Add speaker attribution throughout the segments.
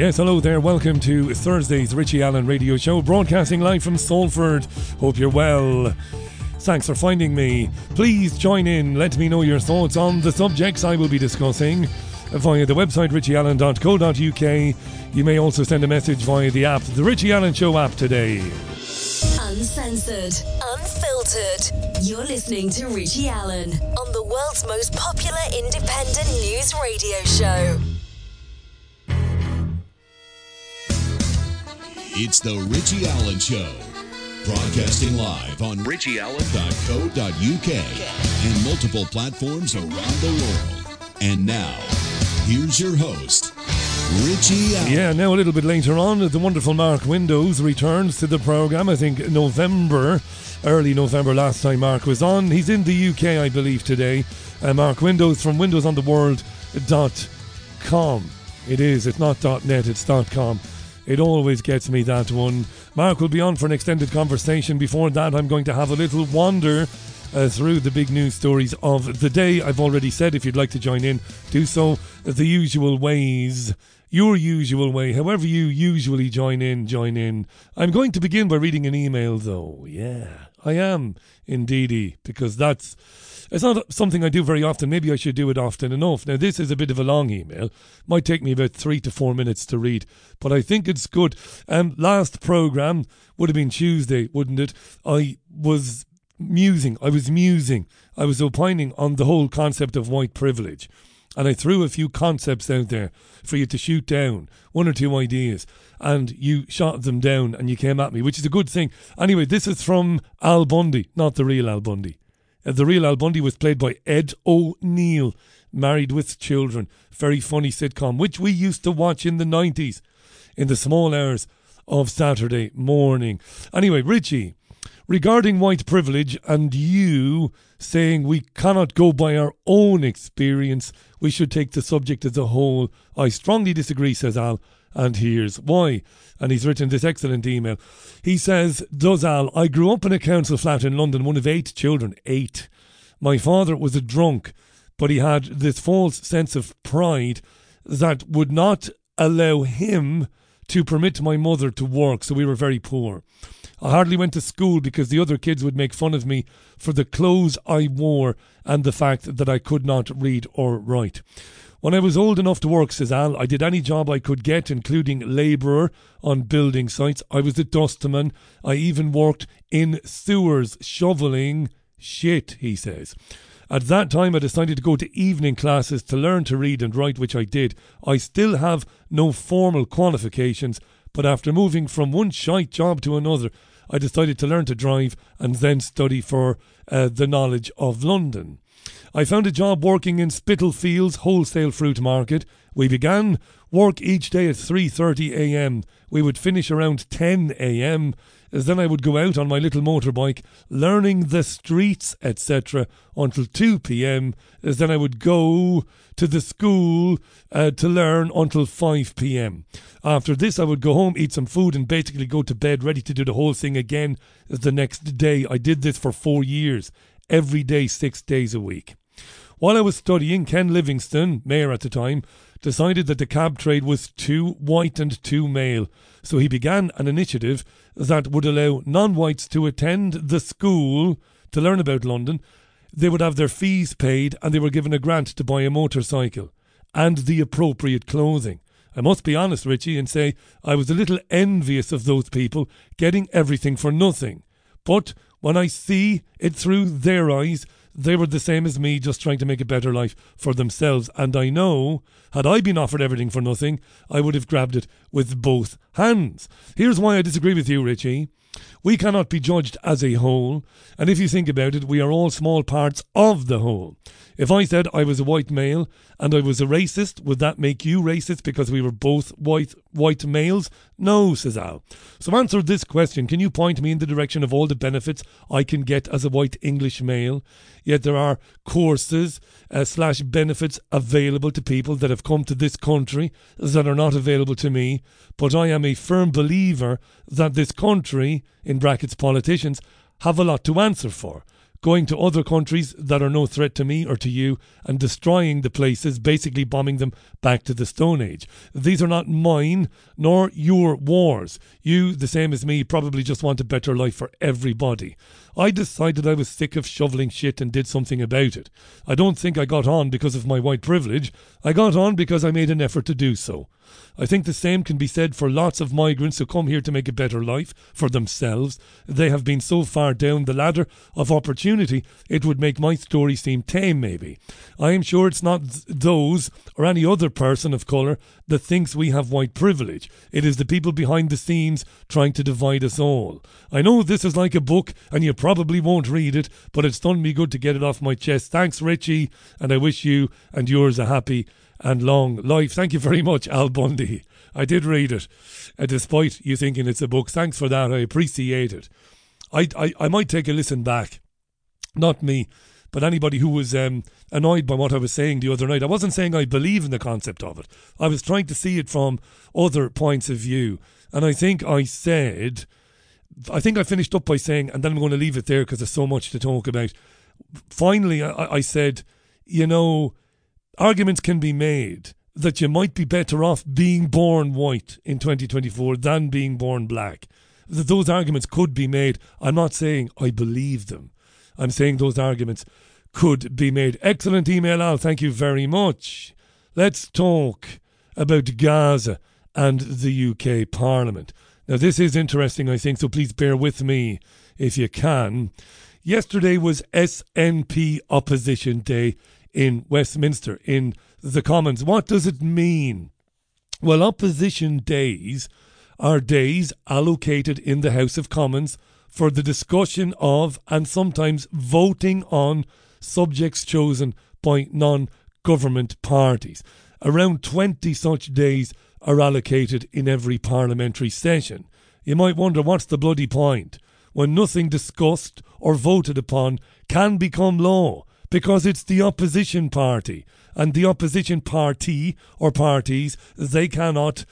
Speaker 1: Yes, hello there. Welcome to Thursday's Richie Allen radio show, broadcasting live from Salford. Hope you're well. Thanks for finding me. Please join in. Let me know your thoughts on the subjects I will be discussing via the website richieallen.co.uk. You may also send a message via the app, the Richie Allen Show app today.
Speaker 2: Uncensored, unfiltered. You're listening to Richie Allen on the world's most popular independent news radio show.
Speaker 3: It's the Richie Allen Show. Broadcasting live on richieallen.co.uk and multiple platforms around the world. And now, here's your host, Richie Allen.
Speaker 1: Yeah, now a little bit later on, the wonderful Mark Windows returns to the program. I think November, early November last time Mark was on. He's in the UK, I believe, today. Uh, Mark Windows from windowsontheworld.com. It is, it's not .net, it's .com. It always gets me that one. Mark will be on for an extended conversation. Before that, I'm going to have a little wander uh, through the big news stories of the day. I've already said if you'd like to join in, do so the usual ways. Your usual way, however you usually join in, join in. I'm going to begin by reading an email, though. Yeah, I am, indeedy, because that's it's not something I do very often. Maybe I should do it often enough. Now, this is a bit of a long email. Might take me about three to four minutes to read, but I think it's good. Um, last program would have been Tuesday, wouldn't it? I was musing. I was musing. I was opining on the whole concept of white privilege. And I threw a few concepts out there for you to shoot down, one or two ideas, and you shot them down and you came at me, which is a good thing. Anyway, this is from Al Bundy, not the real Al Bundy. Uh, the real Al Bundy was played by Ed O'Neill, married with children. Very funny sitcom, which we used to watch in the 90s in the small hours of Saturday morning. Anyway, Richie, regarding white privilege and you saying we cannot go by our own experience, we should take the subject as a whole. I strongly disagree, says Al, and here's why. And he's written this excellent email. He says, Does Al, I grew up in a council flat in London, one of eight children. Eight. My father was a drunk, but he had this false sense of pride that would not allow him to permit my mother to work, so we were very poor. I hardly went to school because the other kids would make fun of me for the clothes I wore and the fact that I could not read or write. When I was old enough to work, says Al, I did any job I could get, including labourer on building sites. I was a dustman. I even worked in sewers shoveling shit, he says. At that time, I decided to go to evening classes to learn to read and write, which I did. I still have no formal qualifications, but after moving from one shite job to another, I decided to learn to drive and then study for uh, the knowledge of London. I found a job working in Spitalfields wholesale fruit market. We began work each day at 3:30 a.m. We would finish around 10 a.m. Then I would go out on my little motorbike, learning the streets, etc., until 2 p.m. Then I would go to the school uh, to learn until 5 p.m. After this, I would go home, eat some food, and basically go to bed, ready to do the whole thing again the next day. I did this for four years, every day, six days a week. While I was studying, Ken Livingstone, mayor at the time, decided that the cab trade was too white and too male. So he began an initiative that would allow non whites to attend the school to learn about London. They would have their fees paid and they were given a grant to buy a motorcycle and the appropriate clothing. I must be honest, Richie, and say I was a little envious of those people getting everything for nothing. But when I see it through their eyes, they were the same as me, just trying to make a better life for themselves. And I know, had I been offered everything for nothing, I would have grabbed it with both hands. Here's why I disagree with you, Richie. We cannot be judged as a whole, and if you think about it, we are all small parts of the whole. If I said I was a white male and I was a racist, would that make you racist because we were both white white males? No, says Al. So answer this question. Can you point me in the direction of all the benefits I can get as a white English male? Yet there are courses uh, slash benefits available to people that have come to this country that are not available to me. But I am a firm believer that this country, in brackets politicians, have a lot to answer for going to other countries that are no threat to me or to you and destroying the places, basically bombing them back to the Stone Age. These are not mine nor your wars. You, the same as me, probably just want a better life for everybody. I decided I was sick of shoveling shit and did something about it. I don't think I got on because of my white privilege. I got on because I made an effort to do so. I think the same can be said for lots of migrants who come here to make a better life for themselves. They have been so far down the ladder of opportunity, it would make my story seem tame, maybe. I am sure it's not those or any other person of colour that thinks we have white privilege. It is the people behind the scenes trying to divide us all. I know this is like a book and you probably won't read it, but it's done me good to get it off my chest. Thanks, Richie, and I wish you and yours a happy and long life. Thank you very much, Al Bundy. I did read it, uh, despite you thinking it's a book. Thanks for that. I appreciate it. I, I, I might take a listen back. Not me, but anybody who was um, annoyed by what I was saying the other night. I wasn't saying I believe in the concept of it. I was trying to see it from other points of view. And I think I said, I think I finished up by saying, and then I'm going to leave it there because there's so much to talk about. Finally, I, I said, you know, arguments can be made that you might be better off being born white in 2024 than being born black. That those arguments could be made. I'm not saying I believe them. I'm saying those arguments could be made. Excellent email, Al. Thank you very much. Let's talk about Gaza and the UK Parliament. Now, this is interesting, I think, so please bear with me if you can. Yesterday was SNP Opposition Day in Westminster, in the Commons. What does it mean? Well, opposition days are days allocated in the House of Commons for the discussion of and sometimes voting on subjects chosen by non government parties. Around 20 such days are allocated in every parliamentary session. You might wonder what's the bloody point when nothing discussed or voted upon can become law because it's the opposition party. And the opposition party or parties, they cannot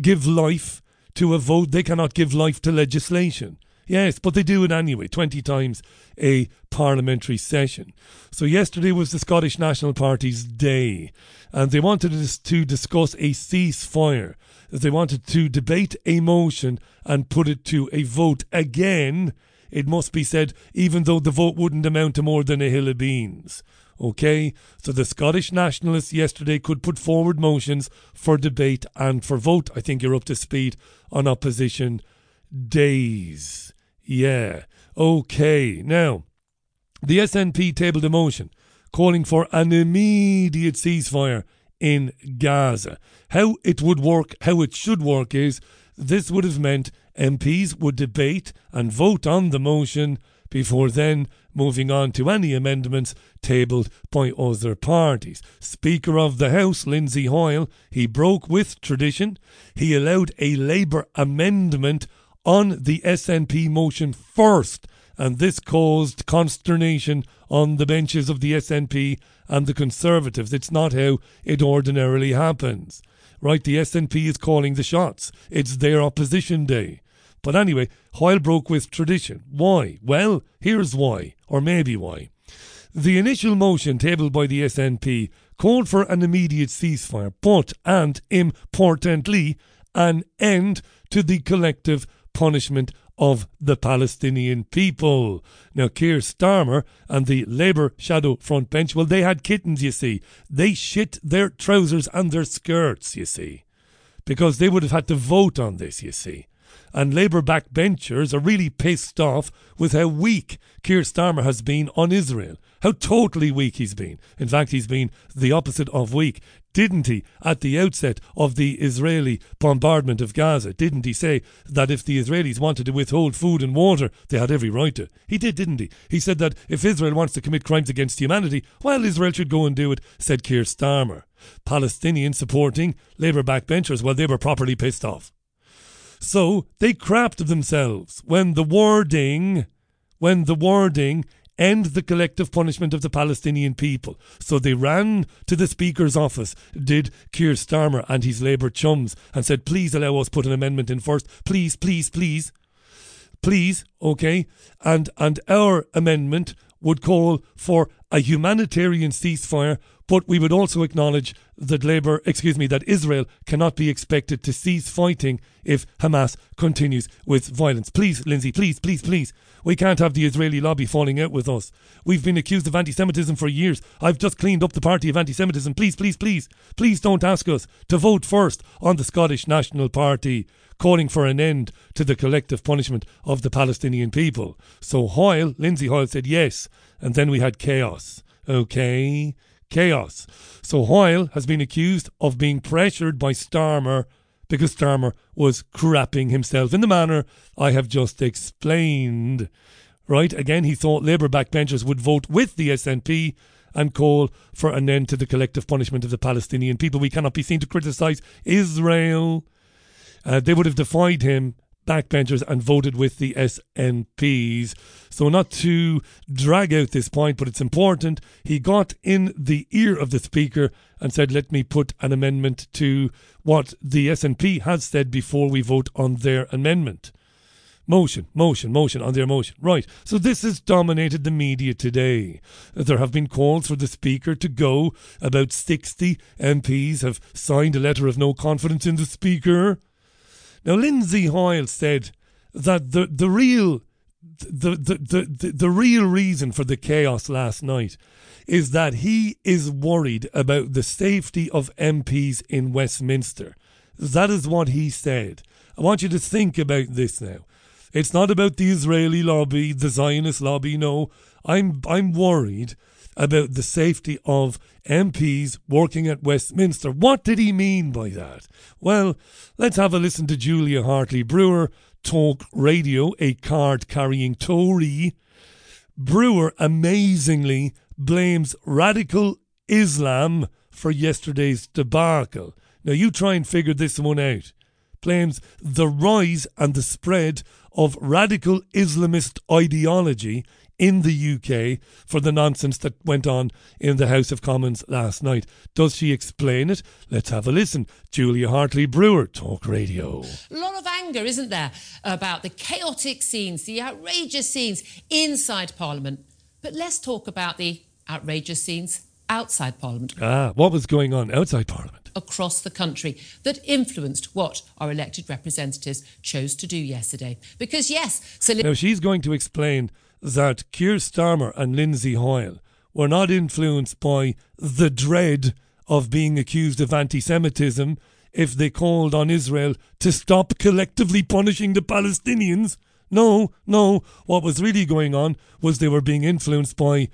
Speaker 1: give life to a vote, they cannot give life to legislation. Yes, but they do it anyway, 20 times a parliamentary session. So yesterday was the Scottish National Party's day, and they wanted to discuss a ceasefire. They wanted to debate a motion and put it to a vote again it must be said, even though the vote wouldn't amount to more than a hill of beans. Okay, so the Scottish nationalists yesterday could put forward motions for debate and for vote. I think you're up to speed on opposition days. Yeah. Okay. Now, the SNP tabled a motion calling for an immediate ceasefire in Gaza. How it would work, how it should work is this would have meant MPs would debate and vote on the motion before then moving on to any amendments tabled by other parties. Speaker of the House, Lindsay Hoyle, he broke with tradition. He allowed a Labour amendment on the SNP motion first, and this caused consternation on the benches of the SNP and the Conservatives. It's not how it ordinarily happens. Right, the SNP is calling the shots. It's their opposition day. But anyway, Hoyle broke with tradition. Why? Well, here's why, or maybe why. The initial motion tabled by the SNP called for an immediate ceasefire, but, and importantly, an end to the collective punishment of the Palestinian people. Now, Keir Starmer and the Labour shadow front bench, well, they had kittens, you see. They shit their trousers and their skirts, you see. Because they would have had to vote on this, you see and Labour backbenchers are really pissed off with how weak Keir Starmer has been on Israel. How totally weak he's been. In fact, he's been the opposite of weak. Didn't he, at the outset of the Israeli bombardment of Gaza, didn't he say that if the Israelis wanted to withhold food and water, they had every right to? He did, didn't he? He said that if Israel wants to commit crimes against humanity, well, Israel should go and do it, said Keir Starmer. Palestinians supporting Labour backbenchers, well, they were properly pissed off. So they crapped themselves when the wording, when the wording end the collective punishment of the Palestinian people. So they ran to the Speaker's office, did Keir Starmer and his Labour chums, and said, please allow us put an amendment in first. Please, please, please. please, okay, and and our amendment would call for a humanitarian ceasefire, but we would also acknowledge that Labour, excuse me, that Israel cannot be expected to cease fighting if Hamas continues with violence. Please, Lindsay, please, please, please. We can't have the Israeli lobby falling out with us. We've been accused of anti Semitism for years. I've just cleaned up the party of anti Semitism. Please, please, please, please don't ask us to vote first on the Scottish National Party calling for an end to the collective punishment of the Palestinian people. So Hoyle, Lindsay Hoyle, said yes, and then we had chaos. Okay? Chaos. So Hoyle has been accused of being pressured by Starmer because Starmer was crapping himself in the manner I have just explained. Right? Again, he thought Labour backbenchers would vote with the SNP and call for an end to the collective punishment of the Palestinian people. We cannot be seen to criticise Israel. Uh, they would have defied him, backbenchers, and voted with the SNPs. So, not to drag out this point, but it's important, he got in the ear of the Speaker and said, Let me put an amendment to what the SNP has said before we vote on their amendment. Motion, motion, motion on their motion. Right. So this has dominated the media today. There have been calls for the Speaker to go. About 60 MPs have signed a letter of no confidence in the Speaker. Now, Lindsay Hoyle said that the, the real the, the, the, the, real reason for the chaos last night is that he is worried about the safety of MPs in Westminster. That is what he said. I want you to think about this now. It's not about the Israeli lobby, the Zionist lobby. No, I'm I'm worried about the safety of MPs working at Westminster. What did he mean by that? Well, let's have a listen to Julia Hartley Brewer, Talk Radio, a card carrying Tory. Brewer amazingly blames radical Islam for yesterday's debacle. Now, you try and figure this one out. Blames the rise and the spread of radical Islamist ideology in the UK for the nonsense that went on in the House of Commons last night. Does she explain it? Let's have a listen. Julia Hartley Brewer, Talk Radio.
Speaker 4: A lot of anger, isn't there, about the chaotic scenes, the outrageous scenes inside Parliament. But let's talk about the outrageous scenes outside Parliament.
Speaker 1: Ah, what was going on outside Parliament?
Speaker 4: Across the country that influenced what our elected representatives chose to do yesterday. Because, yes, so.
Speaker 1: Now, she's going to explain that Keir Starmer and Lindsay Hoyle were not influenced by the dread of being accused of anti Semitism if they called on Israel to stop collectively punishing the Palestinians. No, no. What was really going on was they were being influenced by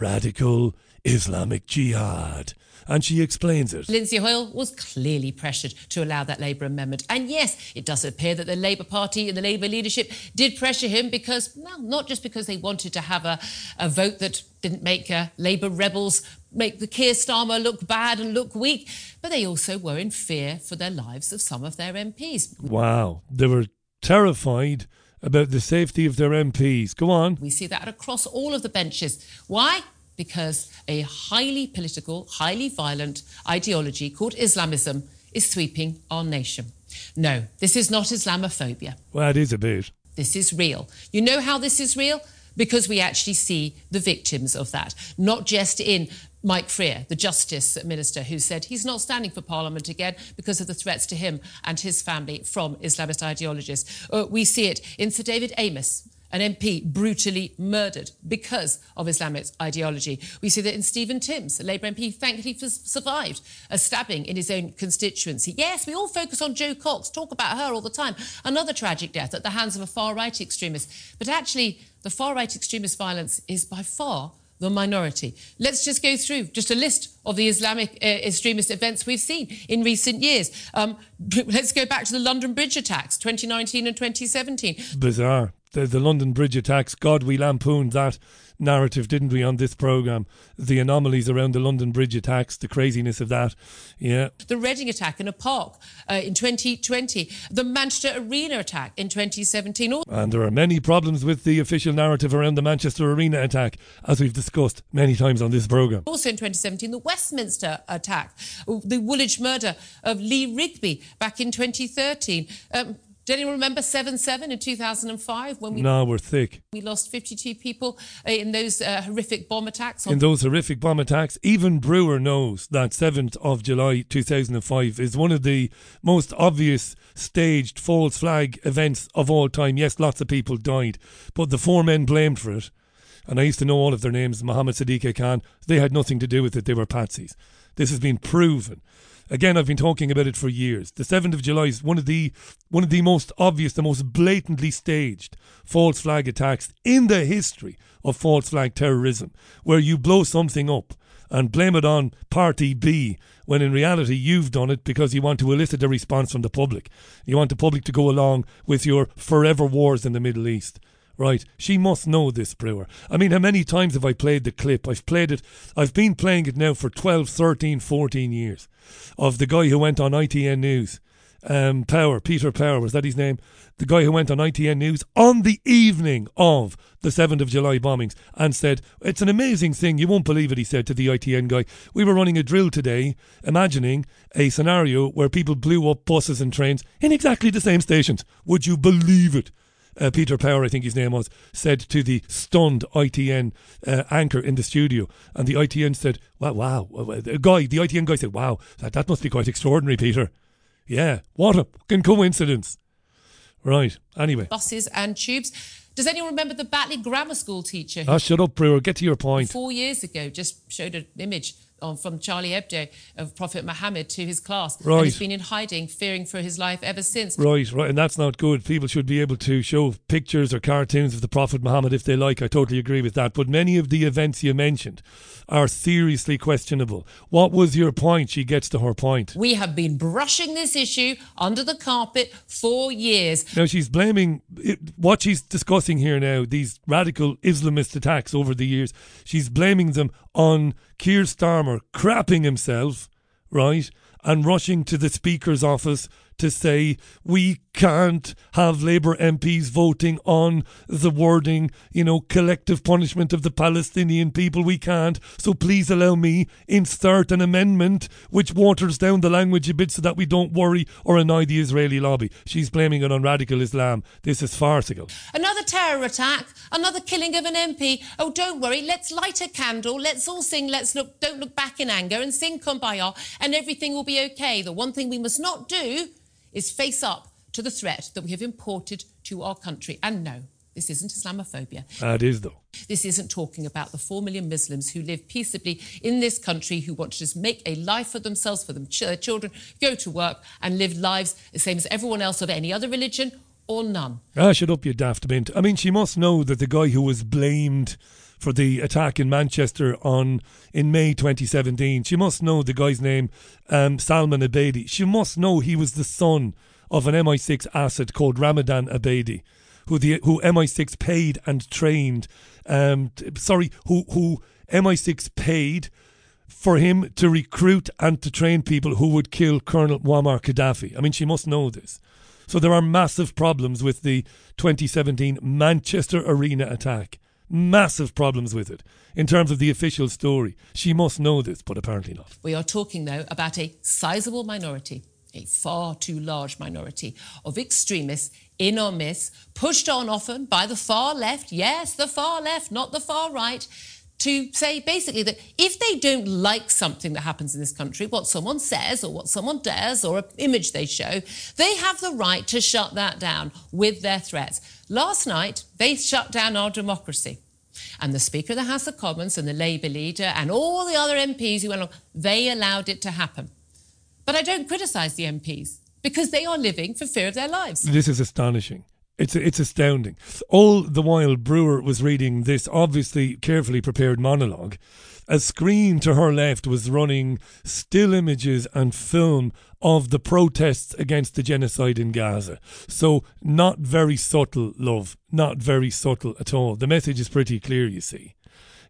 Speaker 1: radical Islamic jihad and she explains it.
Speaker 4: Lindsay Hoyle was clearly pressured to allow that Labour amendment. And yes, it does appear that the Labour Party and the Labour leadership did pressure him because, well, not just because they wanted to have a, a vote that didn't make uh, Labour rebels make the Keir Starmer look bad and look weak, but they also were in fear for their lives of some of their MPs.
Speaker 1: Wow. They were terrified about the safety of their MPs. Go on.
Speaker 4: We see that across all of the benches. Why? Because a highly political, highly violent ideology called Islamism is sweeping our nation. No, this is not Islamophobia.
Speaker 1: Well, it is a bit.
Speaker 4: This is real. You know how this is real? Because we actually see the victims of that, not just in Mike Freer, the Justice Minister, who said he's not standing for Parliament again because of the threats to him and his family from Islamist ideologists. Uh, we see it in Sir David Amess, an MP brutally murdered because of Islamic ideology. We see that in Stephen Timms, a Labour MP, thankfully survived a stabbing in his own constituency. Yes, we all focus on Jo Cox, talk about her all the time. Another tragic death at the hands of a far right extremist. But actually, the far right extremist violence is by far the minority. Let's just go through just a list of the Islamic uh, extremist events we've seen in recent years. Um, let's go back to the London Bridge attacks, 2019 and 2017.
Speaker 1: Bizarre the, the London Bridge attacks. God, we lampooned that narrative, didn't we, on this programme? The anomalies around the London Bridge attacks, the craziness of that. Yeah.
Speaker 4: The Reading attack in a park uh, in 2020, the Manchester Arena attack in 2017.
Speaker 1: And there are many problems with the official narrative around the Manchester Arena attack, as we've discussed many times on this programme.
Speaker 4: Also in 2017, the Westminster attack, the Woolwich murder of Lee Rigby back in 2013. Um, Did anyone remember 7 7 in 2005 when we,
Speaker 1: No, we're thick.
Speaker 4: we lost 52 people uh, in those uh, horrific bomb attacks? On
Speaker 1: In those horrific bomb attacks, even Brewer knows that 7th of July 2005 is one of the most obvious staged false flag events of all time. Yes, lots of people died, but the four men blamed for it, and I used to know all of their names Mohammed Sadiq Khan, they had nothing to do with it, they were patsies. This has been proven. Again, I've been talking about it for years. The 7th of July is one of the one of the most obvious, the most blatantly staged false flag attacks in the history of false flag terrorism, where you blow something up and blame it on party B when in reality you've done it because you want to elicit a response from the public. You want the public to go along with your forever wars in the Middle East. Right, she must know this Brewer. I mean, how many times have I played the clip? I've played it, I've been playing it now for 12, 13, 14 years of the guy who went on ITN News. Um, Power, Peter Power, was that his name? The guy who went on ITN News on the evening of the 7th of July bombings and said, It's an amazing thing. You won't believe it, he said to the ITN guy. We were running a drill today, imagining a scenario where people blew up buses and trains in exactly the same stations. Would you believe it? Uh, Peter Power, I think his name was, said to the stunned ITN uh, anchor in the studio, and the ITN said, "Wow, wow." The guy, the ITN guy said, "Wow, that, that must be quite extraordinary, Peter." Yeah, what a fucking coincidence. Right. Anyway,
Speaker 4: buses and tubes. Does anyone remember the Batley Grammar School teacher
Speaker 1: ah, shut up, Brewer. Get to your point.
Speaker 4: four years ago just showed an image from Charlie Hebdo of Prophet Muhammad to his class
Speaker 1: Right.
Speaker 4: and has been in hiding, fearing for his life ever since.
Speaker 1: Right, right, and that's not good. People should be able to show pictures or cartoons of the Prophet Muhammad if they like. I totally agree with that. But many of the events you mentioned are seriously questionable. What was your point? She gets to her point.
Speaker 4: We have been brushing this issue under the carpet for years.
Speaker 1: Now she's blaming it, what she's discussing here now, these radical Islamist attacks over the years. She's blaming them on Keir Starmer crapping himself, right, and rushing to the Speaker's office to say we can't have Labour MPs voting on the wording, you know, collective punishment of the Palestinian people. We can't. So please allow me insert an amendment which waters down the language a bit so that we don't worry or annoy the Israeli lobby. She's blaming it on radical Islam. This is farcical.
Speaker 4: Another terror attack, another killing of an MP. Oh, don't worry, let's light a candle, let's all sing Let's Look Don't Look Back in Anger and sing Kumbaya and everything will be okay. The one thing we must not do is face up to the threat that we have imported to our country. And no, this isn't Islamophobia.
Speaker 1: That is though.
Speaker 4: This isn't talking about the four million Muslims who live peaceably in this country, who want to just make a life for themselves, for them, their children, go to work and live lives the same as everyone else of any other religion or none.
Speaker 1: Ah, shut up, you daft mint. I mean, she must know that the guy who was blamed for the attack in Manchester on in May 2017, she must know the guy's name, um, Salman Abedi. She must know he was the son of an MI6 asset called Ramadan Abedi, who the who MI6 paid and trained. Um, t- sorry, who who MI6 paid for him to recruit and to train people who would kill Colonel Muammar Gaddafi. I mean, she must know this. So there are massive problems with the 2017 Manchester Arena attack. Massive problems with it in terms of the official story. She must know this, but apparently not.
Speaker 4: We are talking, though, about a sizable minority, a far too large minority of extremists in our midst, pushed on often by the far left, yes, the far left, not the far right, to say basically that if they don't like something that happens in this country, what someone says or what someone does or an image they show, they have the right to shut that down with their threats. Last night, they shut down our democracy. And the Speaker of the House of Commons and the Labour leader and all the other MPs who went along, they allowed it to happen. But I don't criticise the MPs because they are living for fear of their lives.
Speaker 1: This is astonishing. It's it's astounding. All the while Brewer was reading this obviously carefully prepared monologue, a screen to her left was running still images and film of the protests against the genocide in Gaza. So not very subtle, love. Not very subtle at all. The message is pretty clear, you see.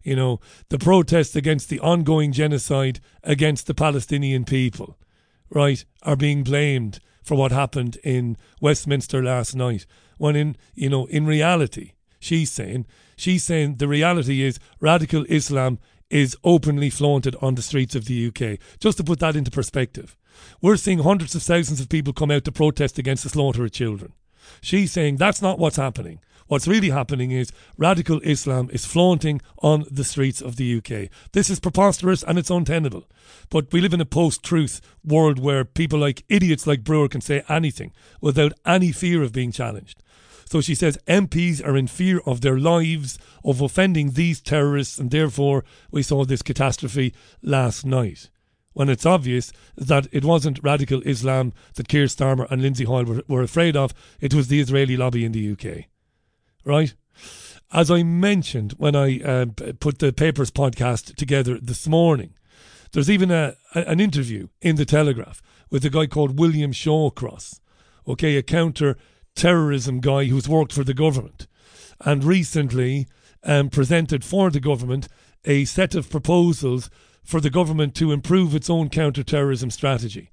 Speaker 1: You know, the protests against the ongoing genocide against the Palestinian people, right, are being blamed for what happened in Westminster last night. When in you know, in reality, she's saying she's saying the reality is radical Islam is openly flaunted on the streets of the UK. Just to put that into perspective. We're seeing hundreds of thousands of people come out to protest against the slaughter of children. She's saying that's not what's happening. What's really happening is radical Islam is flaunting on the streets of the UK. This is preposterous and it's untenable. But we live in a post truth world where people like idiots like Brewer can say anything without any fear of being challenged. So she says MPs are in fear of their lives of offending these terrorists, and therefore we saw this catastrophe last night. When it's obvious that it wasn't radical Islam that Keir Starmer and Lindsay Hoyle were, were afraid of, it was the Israeli lobby in the UK right? As I mentioned when I uh, put the Papers podcast together this morning, there's even a, an interview in the Telegraph with a guy called William Shawcross, okay, a counter terrorism guy who's worked for the government and recently um, presented for the government a set of proposals for the government to improve its own counter terrorism strategy.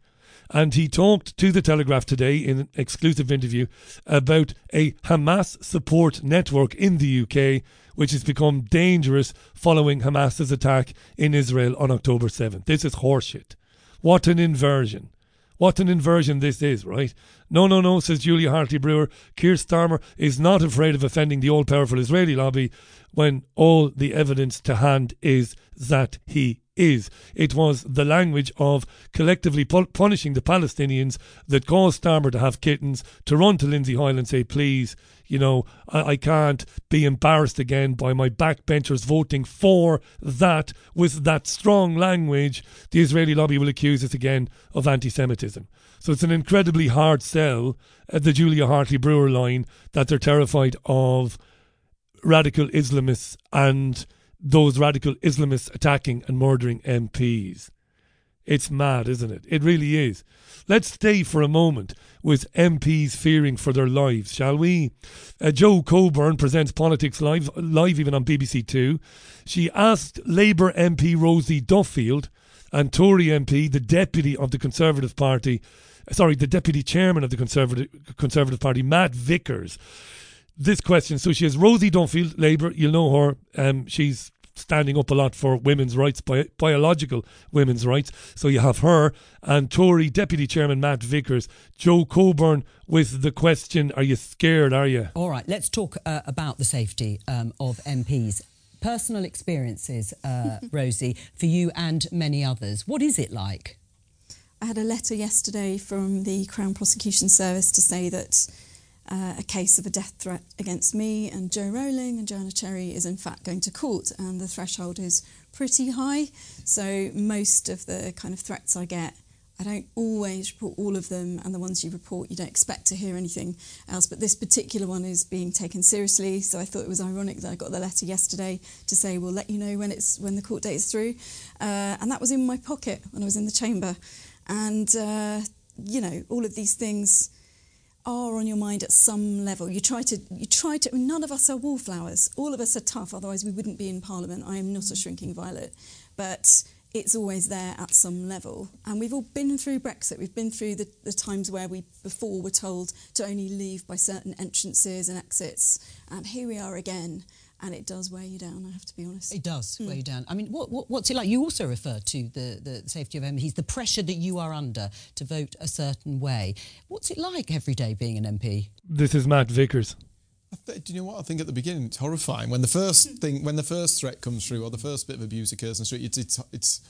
Speaker 1: And he talked to the Telegraph today in an exclusive interview about a Hamas support network in the UK, which has become dangerous following Hamas's attack in Israel on October 7th. This is horseshit. What an inversion. What an inversion this is, right? No, no, no, says Julia Hartley Brewer. Keir Starmer is not afraid of offending the all powerful Israeli lobby when all the evidence to hand is that he is. It was the language of collectively pu- punishing the Palestinians that caused Starmer to have kittens, to run to Lindsay Hoyle and say, please, you know, I, I can't be embarrassed again by my backbenchers voting for that with that strong language. The Israeli lobby will accuse us again of anti Semitism. So it's an incredibly hard sell at the Julia Hartley Brewer line that they're terrified of radical Islamists and those radical Islamists attacking and murdering MPs. It's mad, isn't it? It really is. Let's stay for a moment with MPs fearing for their lives, shall we? Uh, Jo Coburn presents Politics Live, live even on BBC Two. She asked Labour MP Rosie Duffield and Tory MP, the deputy of the Conservative Party, sorry, the deputy chairman of the Conservative Conservative Party, Matt Vickers, this question. So she has Rosie Duffield, Labour. You'll know her. Um, she's standing up a lot for women's rights, bi- biological women's rights. So you have her and Tory Deputy Chairman Matt Vickers, Jo Coburn with the question: Are you scared? Are you?
Speaker 5: All right. Let's talk uh, about the safety um, of MPs. Personal experiences, uh, Rosie, for you and many others. What is it like?
Speaker 6: I had a letter yesterday from the Crown Prosecution Service to say that uh, a case of a death threat against me and Jo Rowling and Joanna Cherry is in fact going to court, and the threshold is pretty high. So most of the kind of threats I get, I don't always report all of them, and the ones you report, you don't expect to hear anything else. But this particular one is being taken seriously, so I thought it was ironic that I got the letter yesterday to say we'll let you know when it's when the court date is through, uh, and that was in my pocket when I was in the chamber, and uh, you know all of these things are on your mind at some level. You try to, you try to. None of us are wallflowers. All of us are tough. Otherwise, we wouldn't be in Parliament. I am not a shrinking violet, but it's always there at some level. And we've all been through Brexit. We've been through the, the times where we before were told to only leave by certain entrances and exits, and here we are again and it does wear you down. I have to be honest.
Speaker 5: It does mm. wear you down. I mean, what, what, what's it like? You also refer to the, the safety of MPs, the pressure that you are under to vote a certain way. What's it like every day being an MP?
Speaker 1: This is Matt Vickers.
Speaker 7: Th- do you know what I think at the beginning? It's horrifying when the first thing, when the first threat comes through, or the first bit of abuse occurs in the street. It's, it's, it's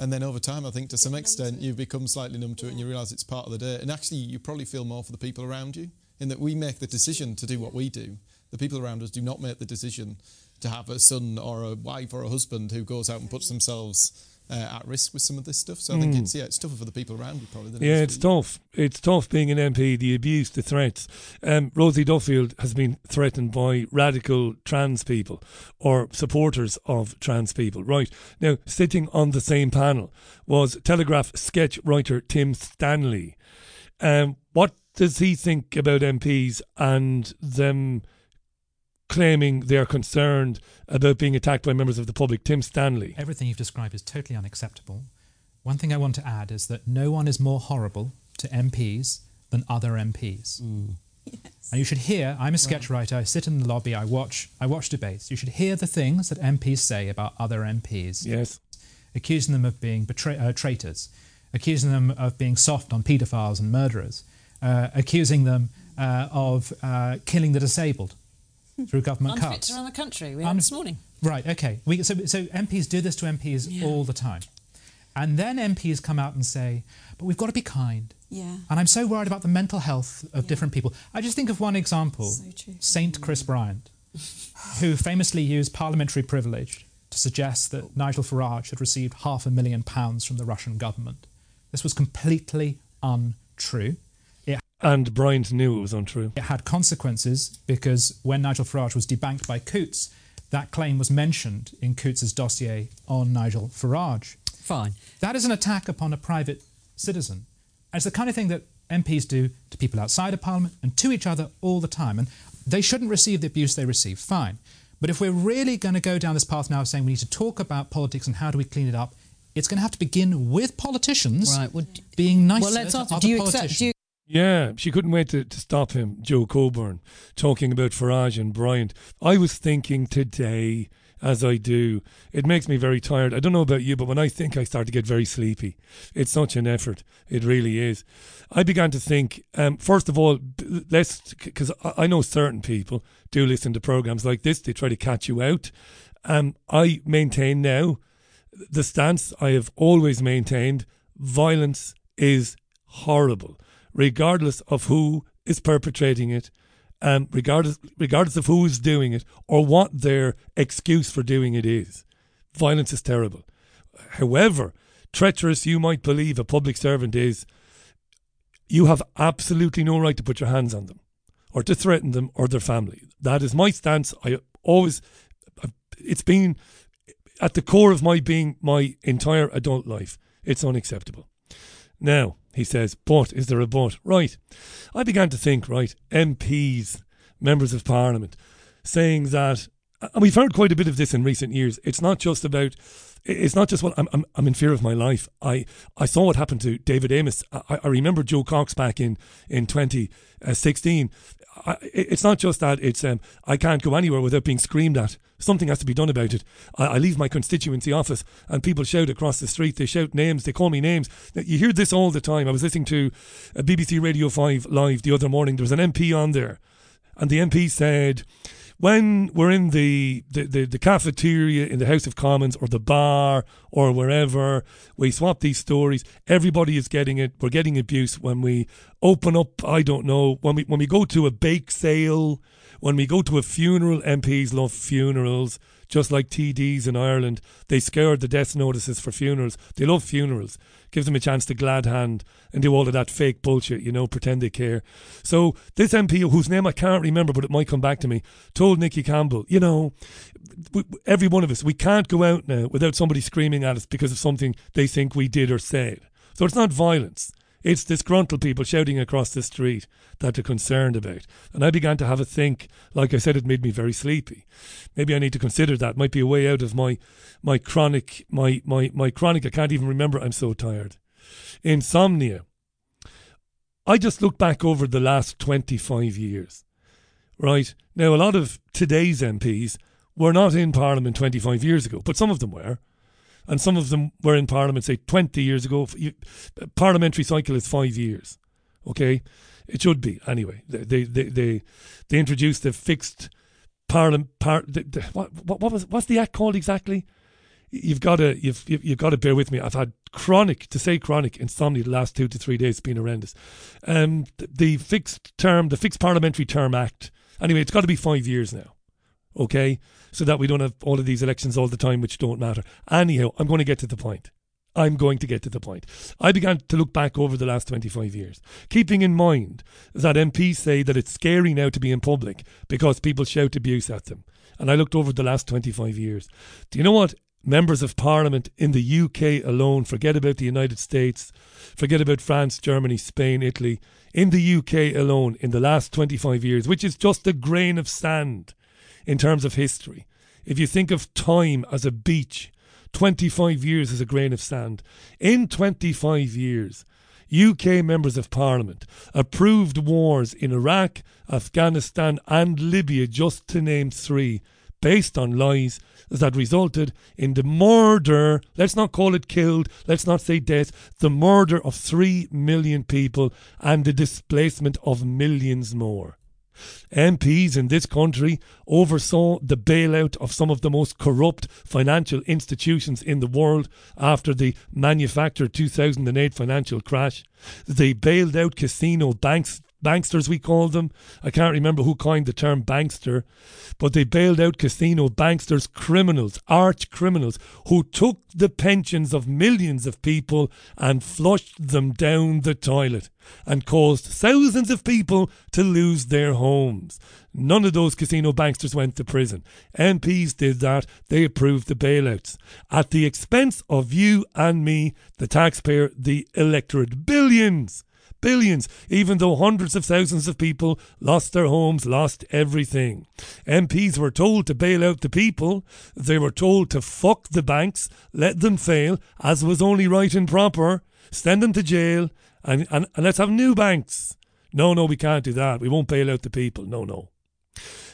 Speaker 7: and then over time, I think to some extent, you become slightly numb to it, and you realise it's part of the day. And actually, you probably feel more for the people around you, in that we make the decision to do what we do. The people around us do not make the decision to have a son or a wife or a husband who goes out and puts themselves uh, at risk with some of this stuff. So I think mm. it's yeah, it's tougher for the people around you probably.
Speaker 1: yeah, it's tough. It's tough being an MP. The abuse, the threats. Um, Rosie Duffield has been threatened by radical trans people or supporters of trans people. Right now, sitting on the same panel was Telegraph sketch writer Tim Stanley. Um, what does he think about MPs and them? Claiming they're concerned about being attacked by members of the public. Tim Stanley.
Speaker 8: Everything you've described is totally unacceptable. One thing I want to add is that no one is more horrible to MPs than other MPs. Mm. Yes. And you should hear, I'm a sketch writer, I sit in the lobby, I watch I watch debates. You should hear the things that MPs say about other MPs.
Speaker 1: Yes.
Speaker 8: Accusing them of being betray- uh, traitors, accusing them of being soft on paedophiles and murderers, uh, accusing them uh, of uh, killing the disabled through government
Speaker 5: Unfit
Speaker 8: cuts.
Speaker 5: to run the country. We had
Speaker 8: Un-
Speaker 5: this morning.
Speaker 8: Right, okay. We, so, so MPs do this to MPs all the time. And then MPs come out and say, but we've got to be kind.
Speaker 6: Yeah.
Speaker 8: And I'm so worried about the mental health of different people. I just think of one example
Speaker 6: So true.
Speaker 8: Saint Chris Bryant, who famously used parliamentary privilege to suggest that Nigel Farage had received half a million pounds from the Russian government. This was completely untrue. It,
Speaker 1: And Bryant knew it was untrue.
Speaker 8: it had consequences because when Nigel Farage was debanked by Coutts, that claim was mentioned in Coutts's dossier on Nigel Farage.
Speaker 5: Fine.
Speaker 8: That is an attack upon a private citizen. It's the kind of thing that MPs do to people outside of Parliament and to each other all the time. And they shouldn't receive the abuse they receive, fine. But if we're really going to go down this path now of saying we need to talk about politics and how do we clean it up, it's going to have to begin with politicians
Speaker 5: Right. Well,
Speaker 8: being nicer
Speaker 5: well let's
Speaker 8: to
Speaker 5: answer.
Speaker 8: other
Speaker 5: Do you
Speaker 8: politicians.
Speaker 5: accept? Do you
Speaker 1: Yeah, she couldn't wait to, to stop him, Jo Coburn, talking about Farage and Bryant. I was thinking today, as I do, it makes me very tired. I don't know about you, but when I think, I start to get very sleepy. It's such an effort. It really is. I began to think, um, first of all, let's, because I know certain people do listen to programs like this, they try to catch you out. Um, I maintain now the stance I have always maintained violence is horrible, regardless of who is perpetrating it, um, regardless, regardless of who is doing it or what their excuse for doing it is. Violence is terrible. However, treacherous you might believe a public servant is, you have absolutely no right to put your hands on them or to threaten them or their family. That is my stance. I always, it's been at the core of my being my entire adult life. It's unacceptable. Now, he says, but is there a but? Right. I began to think, right, MPs, members of parliament, saying that, and we've heard quite a bit of this in recent years. It's not just about, it's not just, well, I'm, I'm, I'm in fear of my life. I, I saw what happened to David Amess. I, I remember Jo Cox back in, in 2016. I, it's not just that, it's, um, I can't go anywhere without being screamed at. Something has to be done about it. I, I leave my constituency office and people shout across the street. They shout names. They call me names. You hear this all the time. I was listening to uh, a BBC Radio 5 live the other morning. There was an MP on there and the MP said, when we're in the, the, the, the cafeteria in the House of Commons or the bar or wherever, we swap these stories. Everybody is getting it. We're getting abuse when we open up. I don't know when we when we go to a bake sale, when we go to a funeral. MPs love funerals, just like TDs in Ireland. They scoured the death notices for funerals. They love funerals. Gives them a chance to glad hand and do all of that fake bullshit, you know, pretend they care. So this MP, whose name I can't remember, but it might come back to me, told Nicky Campbell, you know, we, every one of us, we can't go out now without somebody screaming at us because of something they think we did or said. So it's not violence. It's disgruntled people shouting across the street that they're concerned about. And I began to have a think. Like I said, it made me very sleepy. Maybe I need to consider that. Might be a way out of my my chronic my my my chronic. I can't even remember. I'm so tired. Insomnia. I just look back over the last 25 years. Right now, a lot of today's MPs were not in Parliament 25 years ago, but some of them were and some of them were in Parliament, say, 20 years ago. Parliamentary cycle is five years, okay? It should be, anyway. They they they, they introduced the fixed Parliament. Par, what, what, what was, what's the act called exactly? You've got to you've you've, you've got to bear with me. I've had chronic, to say chronic, insomnia the last two to three days. It's been horrendous. Um, the, the fixed term, the fixed parliamentary term act. Anyway, it's got to be five years now okay? So that we don't have all of these elections all the time, which don't matter. Anyhow, I'm going to get to the point. I'm going to get to the point. I began to look back over the last 25 years, keeping in mind that MPs say that it's scary now to be in public because people shout abuse at them. And I looked over the last 25 years. Do you know what? Members of Parliament in the UK alone, forget about the United States, forget about France, Germany, Spain, Italy, in the UK alone, in the last 25 years, which is just a grain of sand in terms of history. If you think of time as a beach, 25 years is a grain of sand. In 25 years, UK members of parliament approved wars in Iraq, Afghanistan, and Libya, just to name three, based on lies that resulted in the murder, let's not call it killed, let's not say death, the murder of three million people and the displacement of millions more. MPs in this country oversaw the bailout of some of the most corrupt financial institutions in the world after the manufactured 2008 financial crash. They bailed out casino banks banksters we call them. I can't remember who coined the term bankster, but they bailed out casino banksters, criminals, arch criminals, who took the pensions of millions of people and flushed them down the toilet and caused thousands of people to lose their homes. None of those casino banksters went to prison. MPs did that. They approved the bailouts at the expense of you and me, the taxpayer, the electorate. Billions billions, even though hundreds of thousands of people lost their homes, lost everything. MPs were told to bail out the people. They were told to fuck the banks, let them fail, as was only right and proper, send them to jail, and, and, and let's have new banks. No, no, we can't do that. We won't bail out the people. No, no.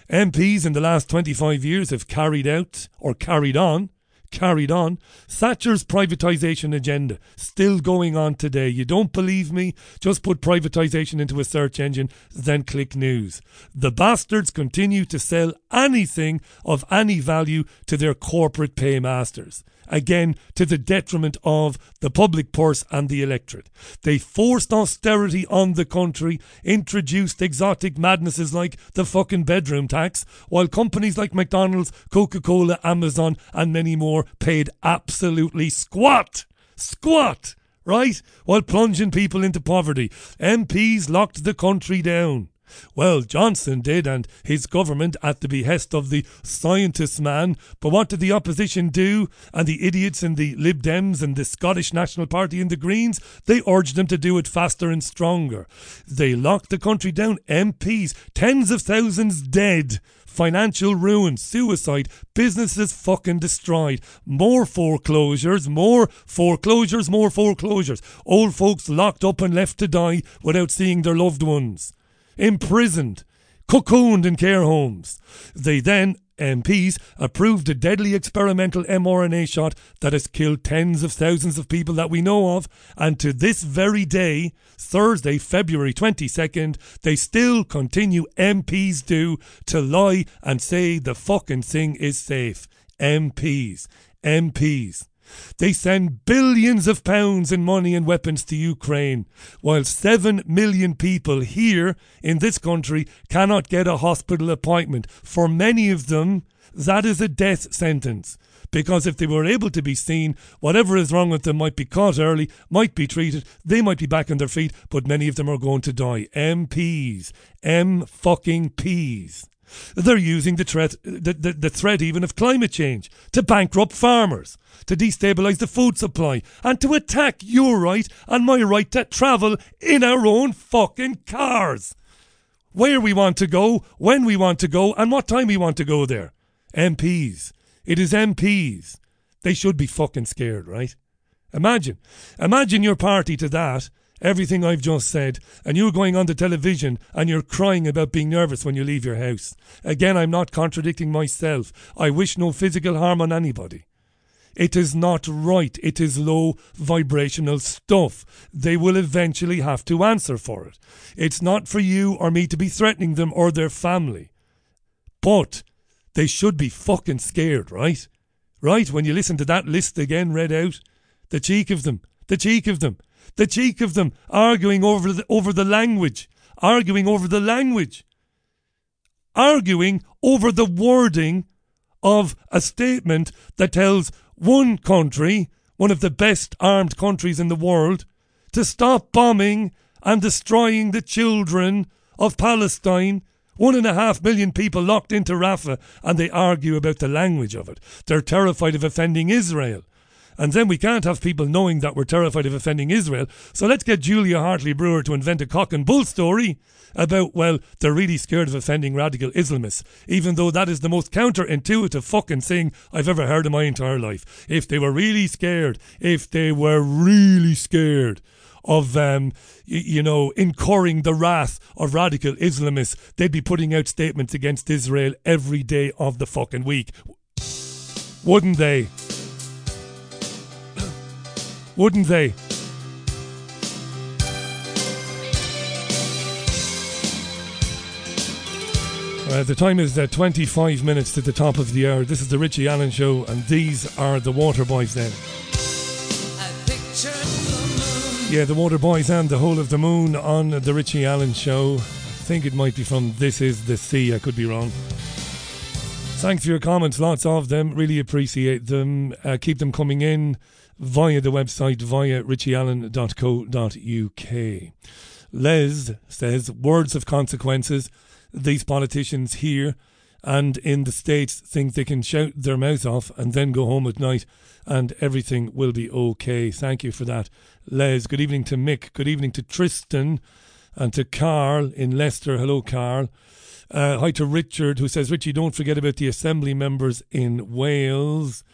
Speaker 1: MPs in the last 25 years have carried out or carried on carried on. Thatcher's privatisation agenda still going on today. You don't believe me? Just put privatisation into a search engine, then click news. The bastards continue to sell anything of any value to their corporate paymasters again to the detriment of the public purse and the electorate. They forced austerity on the country, introduced exotic madnesses like the fucking bedroom tax, while companies like McDonald's, Coca Cola, Amazon, and many more paid absolutely squat. Squat! Right? While plunging people into poverty. MPs locked the country down. Well, Johnson did, and his government at the behest of the scientist man. But what did the opposition do? And the idiots in the Lib Dems and the Scottish National Party and the Greens? They urged them to do it faster and stronger. They locked the country down. MPs, tens of thousands dead financial ruin, suicide, businesses fucking destroyed, more foreclosures, more foreclosures, more foreclosures, old folks locked up and left to die without seeing their loved ones imprisoned, cocooned in care homes. They then, MPs, approved a deadly experimental mRNA shot that has killed tens of thousands of people that we know of, and to this very day, Thursday, February 22nd, they still continue, MPs do, to lie and say the fucking thing is safe. MPs. MPs. They send billions of pounds in money and weapons to Ukraine, while 7 million people here in this country cannot get a hospital appointment. For many of them, that is a death sentence. Because if they were able to be seen, whatever is wrong with them might be caught early, might be treated, they might be back on their feet, but many of them are going to die. MPs. M fucking P's. They're using the threat, the, the, the threat even of climate change to bankrupt farmers, to destabilise the food supply, and to attack your right and my right to travel in our own fucking cars. Where we want to go, when we want to go, and what time we want to go there. MPs. It is MPs. They should be fucking scared, right? Imagine. Imagine your party to that everything I've just said, and you're going on the television and you're crying about being nervous when you leave your house. Again, I'm not contradicting myself. I wish no physical harm on anybody. It is not right. It is low vibrational stuff. They will eventually have to answer for it. It's not for you or me to be threatening them or their family. But they should be fucking scared, right? Right? When you listen to that list again read out, the cheek of them, the cheek of them. The cheek of them arguing over the, over the language, arguing over the language, arguing over the wording of a statement that tells one country, one of the best armed countries in the world, to stop bombing and destroying the children of Palestine. One and a half million people locked into Rafah, and they argue about the language of it. They're terrified of offending Israel. And then we can't have people knowing that we're terrified of offending Israel. So let's get Julia Hartley Brewer to invent a cock and bull story about, well, they're really scared of offending radical Islamists, even though that is the most counterintuitive fucking thing I've ever heard in my entire life. If they were really scared, if they were really scared of, um, you know, incurring the wrath of radical Islamists, they'd be putting out statements against Israel every day of the fucking week. Wouldn't they? Wouldn't they? Uh, the time is uh, 25 minutes to the top of the hour. This is the Richie Allen Show, and these are the Waterboys then. Yeah, the Waterboys and the Whole of the Moon on the Richie Allen Show. I think it might be from This Is the Sea, I could be wrong. Thanks for your comments, lots of them. Really appreciate them. Uh, keep them coming in via the website, via richieallen.co.uk. Les says, words of consequences. These politicians here and in the States think they can shout their mouth off and then go home at night and everything will be okay. Thank you for that, Les. Good evening to Mick. Good evening to Tristan and to Carl in Leicester. Hello, Carl. Uh, hi to Richard, who says, Richie, don't forget about the assembly members in Wales.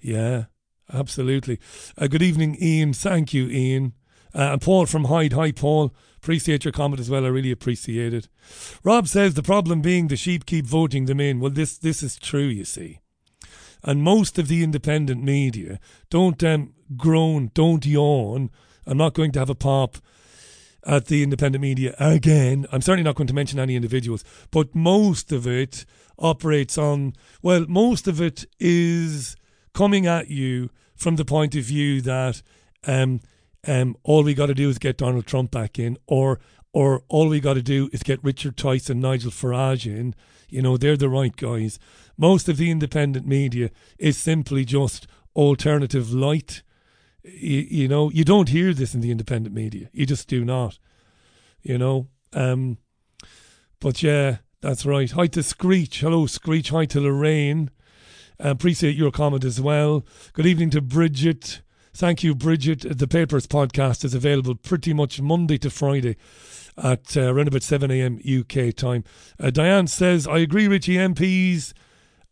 Speaker 1: Yeah, absolutely. Uh, good evening, Ian. Thank you, Ian. Uh, and Paul from Hyde. Hi, Paul. Appreciate your comment as well. I really appreciate it. Rob says the problem being the sheep keep voting them in. Well, this this is true, you see. And most of the independent media don't um, groan, don't yawn. I'm not going to have a pop at the independent media again. I'm certainly not going to mention any individuals, but most of it operates on, well, most of it is coming at you from the point of view that um, um, all we got to do is get Donald Trump back in, or or all we got to do is get Richard Tice and Nigel Farage in. You know, they're the right guys. Most of the independent media is simply just alternative light. You, you know, you don't hear this in the independent media. You just do not. You know, um, but yeah, that's right. Hi to Screech. Hello, Screech. Hi to Lorraine. Uh, appreciate your comment as well. Good evening to Bridget. Thank you, Bridget. The Papers podcast is available pretty much Monday to Friday at uh, around about 7 a.m. UK time. Uh, Diane says, I agree, Richie. MPs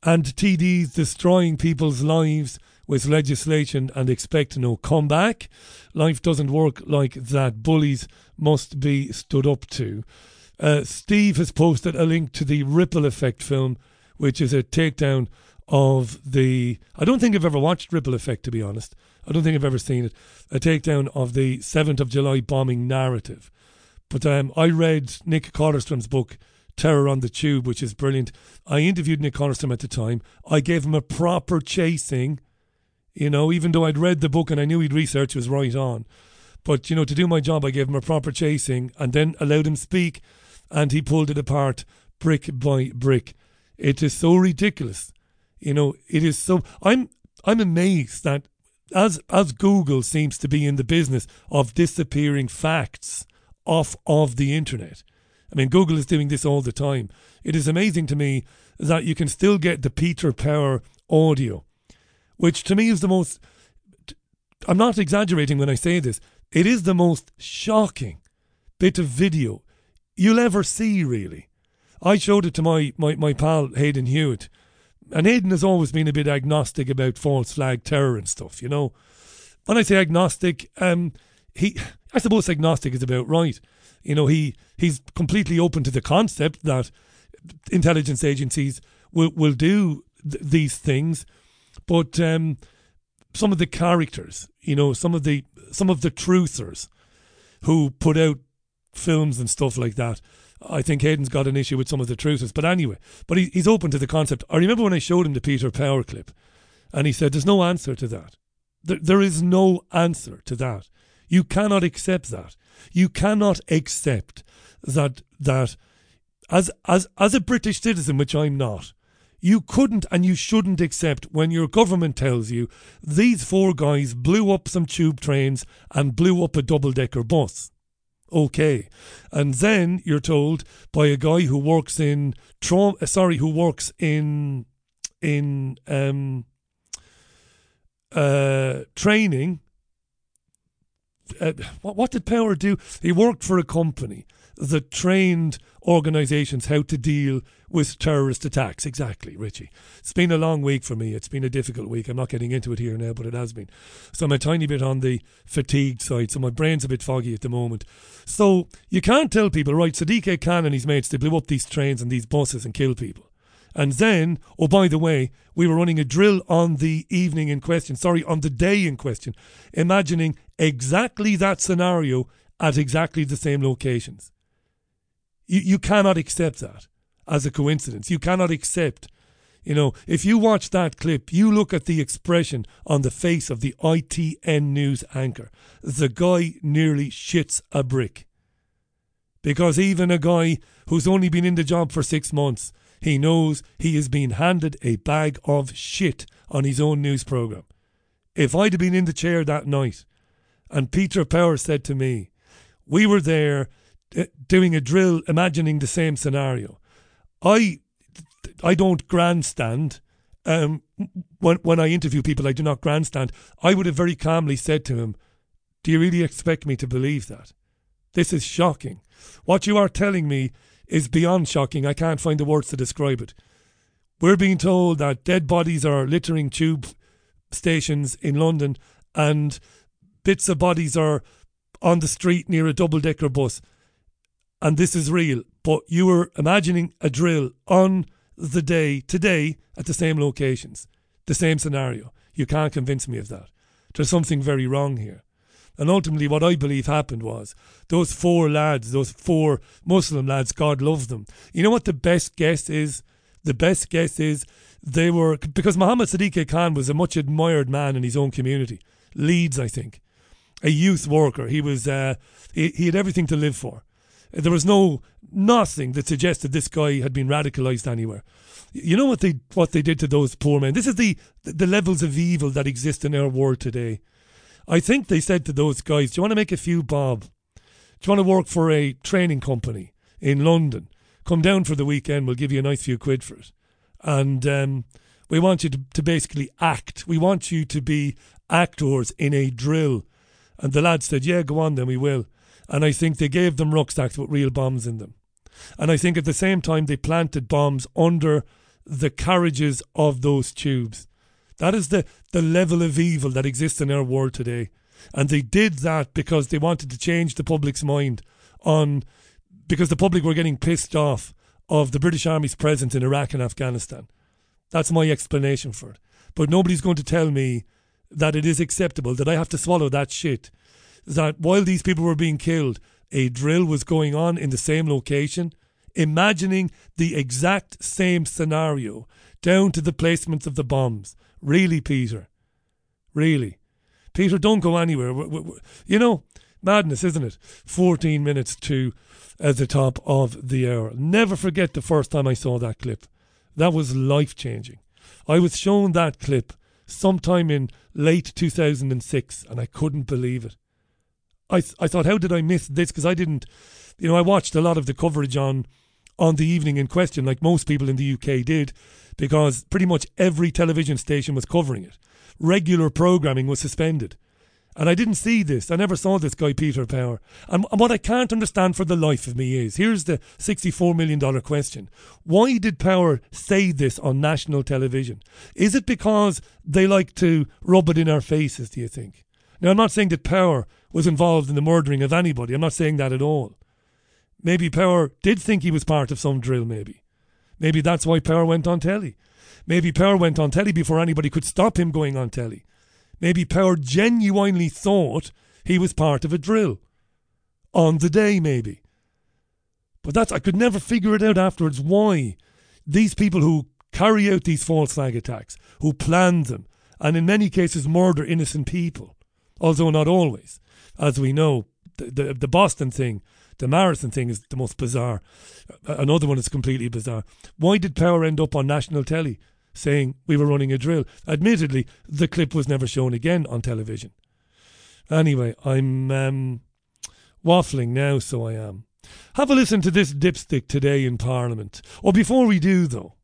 Speaker 1: and TDs destroying people's lives with legislation and expect no comeback. Life doesn't work like that. Bullies must be stood up to. Uh, Steve has posted a link to the Ripple Effect film, which is a takedown of the. I don't think I've ever watched Ripple Effect, to be honest. I don't think I've ever seen it. A takedown of the 7th of July bombing narrative. But um, I read Nick Kollerstrom's book, Terror on the Tube, which is brilliant. I interviewed Nick Kollerstrom at the time. I gave him a proper chasing, you know, even though I'd read the book and I knew he'd research was right on. But, you know, to do my job, I gave him a proper chasing and then allowed him speak. And he pulled it apart brick by brick. It is so ridiculous. You know, it is so. I'm I'm amazed that as as Google seems to be in the business of disappearing facts off of the internet. I mean, Google is doing this all the time. It is amazing to me that you can still get the Peter Power audio, which to me is the most. I'm not exaggerating when I say this. It is the most shocking bit of video you'll ever see, really. I showed it to my, my, my pal Hayden Hewitt, and Hayden has always been a bit agnostic about false flag terror and stuff, you know. When I say agnostic, um, he, I suppose agnostic is about right. You know, he he's completely open to the concept that intelligence agencies will will do th- these things, but um, some of the characters, you know, some of the some of the truthers who put out films and stuff like that. I think Hayden's got an issue with some of the truths. But anyway, but he, he's open to the concept. I remember when I showed him the Peter Power clip and he said, There's no answer to that. There, there is no answer to that. You cannot accept that. You cannot accept that that as as as a British citizen, which I'm not, you couldn't and you shouldn't accept when your government tells you these four guys blew up some tube trains and blew up a double decker bus. Okay. And then you're told by a guy who works in trauma sorry, who works in in um uh training uh, what, what did Power do? He worked for a company that trained organisations how to deal with terrorist attacks. Exactly, Richie. It's been a long week for me. It's been a difficult week. I'm not getting into it here now, but it has been. So I'm a tiny bit on the fatigued side, so my brain's a bit foggy at the moment. So you can't tell people, right, Sadiq Khan and his mates, they blew up these trains and these buses and killed people. And then, oh, by the way, we were running a drill on the evening in question, sorry, on the day in question, imagining exactly that scenario at exactly the same locations. You, you cannot accept that as a coincidence. You cannot accept, you know, if you watch that clip, you look at the expression on the face of the ITN news anchor. The guy nearly shits a brick. Because even a guy who's only been in the job for six months he knows he is being handed a bag of shit on his own news programme. If I'd have been in the chair that night and Peter Power said to me, we were there doing a drill, imagining the same scenario. I, I don't grandstand. Um, when when I interview people, I do not grandstand. I would have very calmly said to him, "Do you really expect me to believe that? This is shocking. What you are telling me is beyond shocking. I can't find the words to describe it. We're being told that dead bodies are littering tube stations in London and bits of bodies are on the street near a double decker bus. And this is real. But you were imagining a drill on the day, today, at the same locations, the same scenario. You can't convince me of that. There's something very wrong here. And ultimately, what I believe happened was those four lads, those four Muslim lads, God loves them. You know what the best guess is? The best guess is they were, because Muhammad Sadiq Khan was a much admired man in his own community. Leeds, I think. A youth worker. He was, uh, he, he had everything to live for. There was no, nothing that suggested this guy had been radicalised anywhere. You know what they what they did to those poor men. This is the the levels of evil that exist in our world today. I think they said to those guys, Do you want to make a few bob? Do you want to work for a training company in London? Come down for the weekend, we'll give you a nice few quid for it. And um, we want you to, to basically act. We want you to be actors in a drill. And the lad said, Yeah, go on then, we will. And I think they gave them rucksacks with real bombs in them. And I think at the same time, they planted bombs under the carriages of those tubes. That is the, the level of evil that exists in our world today. And they did that because they wanted to change the public's mind on because the public were getting pissed off of the British Army's presence in Iraq and Afghanistan. That's my explanation for it. But nobody's going to tell me that it is acceptable, that I have to swallow that shit. That while these people were being killed, a drill was going on in the same location, imagining the exact same scenario, down to the placements of the bombs, Really, Peter? Really? Peter, don't go anywhere. You know, madness, isn't it? 14 minutes to at the top of the hour. Never forget the first time I saw that clip. That was life changing. I was shown that clip sometime in late 2006 and I couldn't believe it. I, th- I thought, how did I miss this? Because I didn't, you know, I watched a lot of the coverage on on the evening in question, like most people in the UK did, because pretty much every television station was covering it. Regular programming was suspended. And I didn't see this. I never saw this guy, Peter Power. And, and what I can't understand for the life of me is here's the $64 million question. Why did Power say this on national television? Is it because they like to rub it in our faces, do you think? Now, I'm not saying that Power was involved in the murdering of anybody. I'm not saying that at all. Maybe Power did think he was part of some drill, maybe. Maybe that's why Power went on telly. Maybe Power went on telly before anybody could stop him going on telly. Maybe Power genuinely thought he was part of a drill. On the day, maybe. But that's, I could never figure it out afterwards why these people who carry out these false flag attacks, who plan them, and in many cases murder innocent people, although not always. As we know, the, the, the Boston thing the marathon thing is the most bizarre. Another one is completely bizarre. Why did Power end up on national telly saying we were running a drill? Admittedly, the clip was never shown again on television. Anyway, I'm um, waffling now, so I am. Have a listen to this dipstick today in Parliament. Or before we do, though,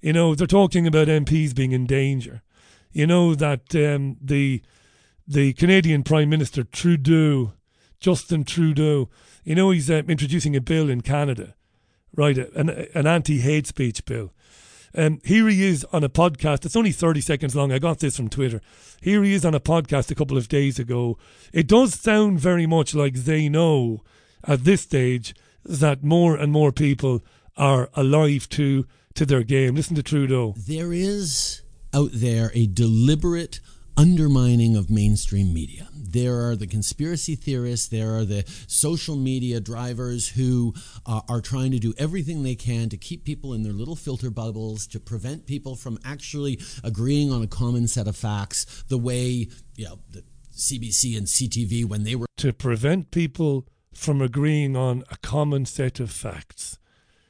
Speaker 1: you know, they're talking about MPs being in danger. You know that um, the the Canadian Prime Minister Trudeau, Justin Trudeau, You know, he's uh, introducing a bill in Canada, right? An, an anti hate speech bill. Um, here he is on a podcast. It's only 30 seconds long. I got this from Twitter. Here he is on a podcast a couple of days ago. It does sound very much like they know at this stage that more and more people are alive to to their game. Listen to Trudeau.
Speaker 9: There is out there a deliberate undermining of mainstream media. There are the conspiracy theorists, there are the social media drivers who uh, are trying to do everything they can to keep people in their little filter bubbles, to prevent people from actually agreeing on a common set of facts, the way, you know, the CBC and CTV when they were.
Speaker 1: To prevent people from agreeing on a common set of facts.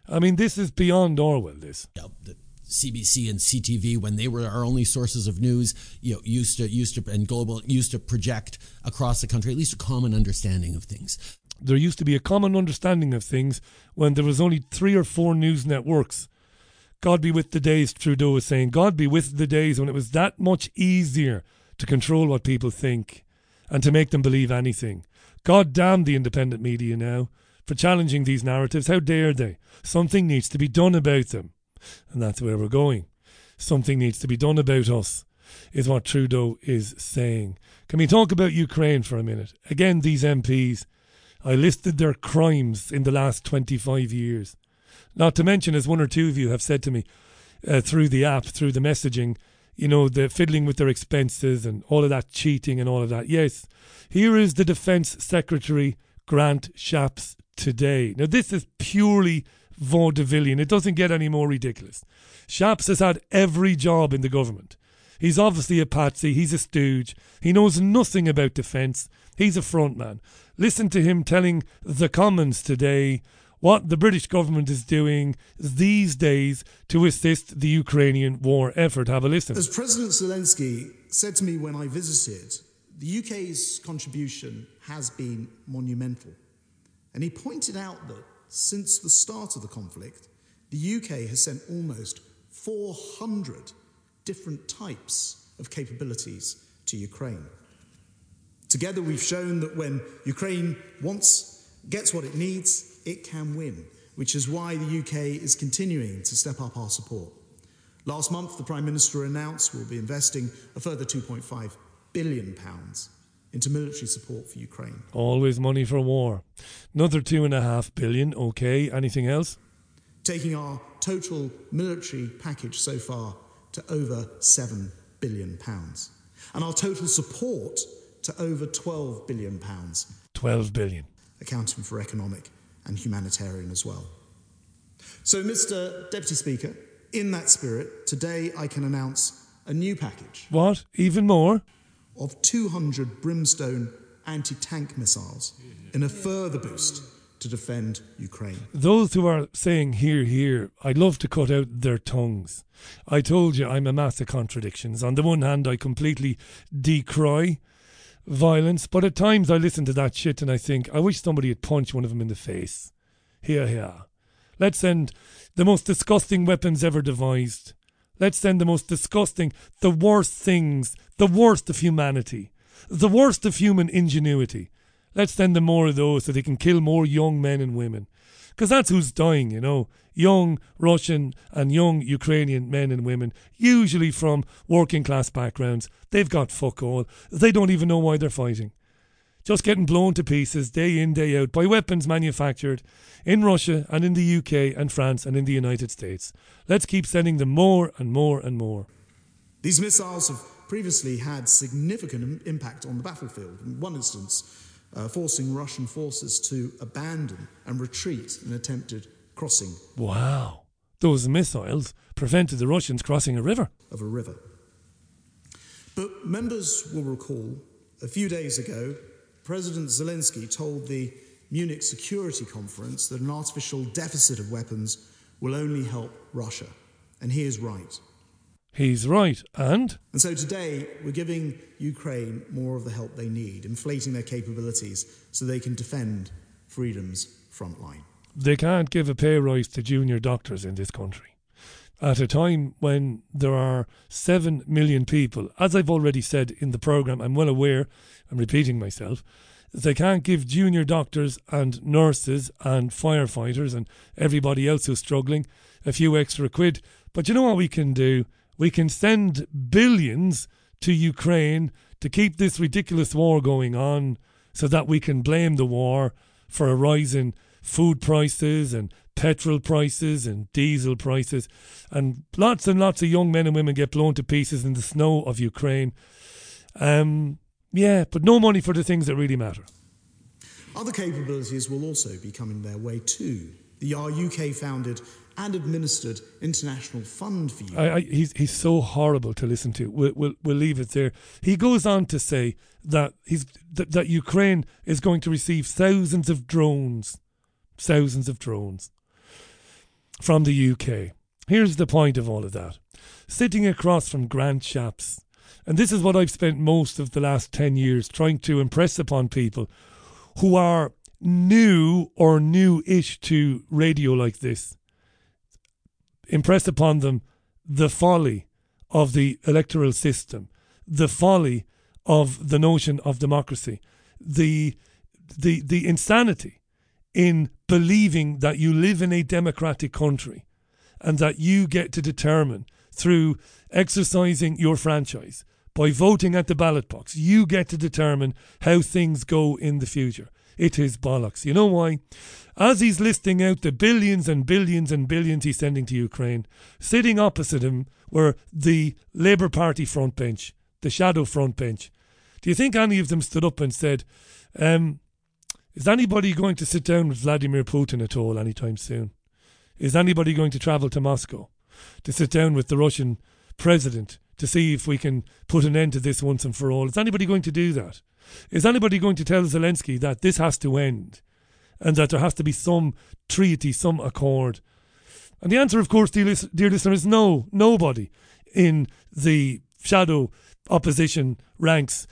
Speaker 1: I mean, this is beyond Orwell, this.
Speaker 9: The, CBC and CTV when they were our only sources of news, you know, used to used to and global used to project across the country at least a common understanding of things.
Speaker 1: There used to be a common understanding of things when there was only three or four news networks. God be with the days, Trudeau was saying. God be with the days when it was that much easier to control what people think and to make them believe anything. God damn the independent media now for challenging these narratives. How dare they? Something needs to be done about them. And that's where we're going. Something needs to be done about us, is what Trudeau is saying. Can we talk about Ukraine for a minute? Again, these MPs, I listed their crimes in the last 25 years. Not to mention, as one or two of you have said to me uh, through the app, through the messaging, you know, the fiddling with their expenses and all of that cheating and all of that. Yes, here is the Defence Secretary, Grant Shapps, today. Now, this is purely vaudevillian. It doesn't get any more ridiculous. Shapps has had every job in the government. He's obviously a patsy. He's a stooge. He knows nothing about defence. He's a frontman. Listen to him telling the Commons today what the British government is doing these days to assist the Ukrainian war effort. Have a listen.
Speaker 10: As President Zelensky said to me when I visited, the UK's contribution has been monumental. And he pointed out that since the start of the conflict, the UK has sent almost 400 different types of capabilities to Ukraine. Together, we've shown that when Ukraine wants, gets what it needs, it can win, which is why the UK is continuing to step up our support. Last month, the Prime Minister announced we'll be investing a further 2.5 billion pounds into military support for Ukraine.
Speaker 1: Always money for war. Another two and a half billion. Okay. Anything else?
Speaker 10: Taking our total military package so far to over seven billion pounds, and our total support to over 12 billion pounds.
Speaker 1: 12 billion.
Speaker 10: Accounting for economic and humanitarian as well. So, Mr. Deputy Speaker, in that spirit, today I can announce a new package.
Speaker 1: What? Even more?
Speaker 10: Of 200 brimstone anti tank missiles in a further boost to defend Ukraine.
Speaker 1: Those who are saying here, here, I'd love to cut out their tongues. I told you I'm a mass of contradictions. On the one hand, I completely decry violence, but at times I listen to that shit and I think, I wish somebody had punched one of them in the face. Here, here. Let's send the most disgusting weapons ever devised. Let's send the most disgusting, the worst things the worst of humanity, the worst of human ingenuity. Let's send them more of those so they can kill more young men and women. Because that's who's dying, you know. Young Russian and young Ukrainian men and women, usually from working class backgrounds. They've got fuck all. They don't even know why they're fighting. Just getting blown to pieces day in, day out by weapons manufactured in Russia and in the UK and France and in the United States. Let's keep sending them more and more and more.
Speaker 10: These missiles have previously had significant impact on the battlefield. In one instance, uh, forcing Russian forces to abandon and retreat in attempted crossing.
Speaker 1: Wow. Those missiles prevented the Russians crossing a river.
Speaker 10: Of a river. But members will recall a few days ago, President Zelensky told the Munich Security Conference that an artificial deficit of weapons will only help Russia. And he is right.
Speaker 1: He's right. And?
Speaker 10: And so today, we're giving Ukraine more of the help they need, inflating their capabilities so they can defend freedom's front line.
Speaker 1: They can't give a pay rise to junior doctors in this country. At a time when there are 7 million people, as I've already said in the programme, I'm well aware, I'm repeating myself, they can't give junior doctors and nurses and firefighters and everybody else who's struggling a few extra quid. But you know what we can do? We can send billions to Ukraine to keep this ridiculous war going on so that we can blame the war for a rise in food prices and petrol prices and diesel prices. And lots and lots of young men and women get blown to pieces in the snow of Ukraine. Um, yeah, but no money for the things that really matter.
Speaker 10: Other capabilities will also be coming their way too. The UK founded and administered international fund for you.
Speaker 1: I, I, he's he's so horrible to listen to. We'll, we'll we'll leave it there. He goes on to say that he's that, that Ukraine is going to receive thousands of drones, thousands of drones from the UK. Here's the point of all of that: sitting across from Grant Shapps, and this is what I've spent most of the last ten years trying to impress upon people who are new or new-ish to radio like this. Impress upon them the folly of the electoral system, the folly of the notion of democracy, the the the insanity in believing that you live in a democratic country and that you get to determine through exercising your franchise by voting at the ballot box, you get to determine how things go in the future. It is bollocks. You know why? As he's listing out the billions and billions and billions he's sending to Ukraine, sitting opposite him were the Labour Party front bench, the shadow front bench. Do you think any of them stood up and said, um, is anybody going to sit down with Vladimir Putin at all anytime soon? Is anybody going to travel to Moscow to sit down with the Russian president to see if we can put an end to this once and for all? Is anybody going to do that? Is anybody going to tell Zelensky that this has to end and that there has to be some treaty, some accord? And the answer, of course, dear, dear listener, is no. Nobody in the shadow opposition ranks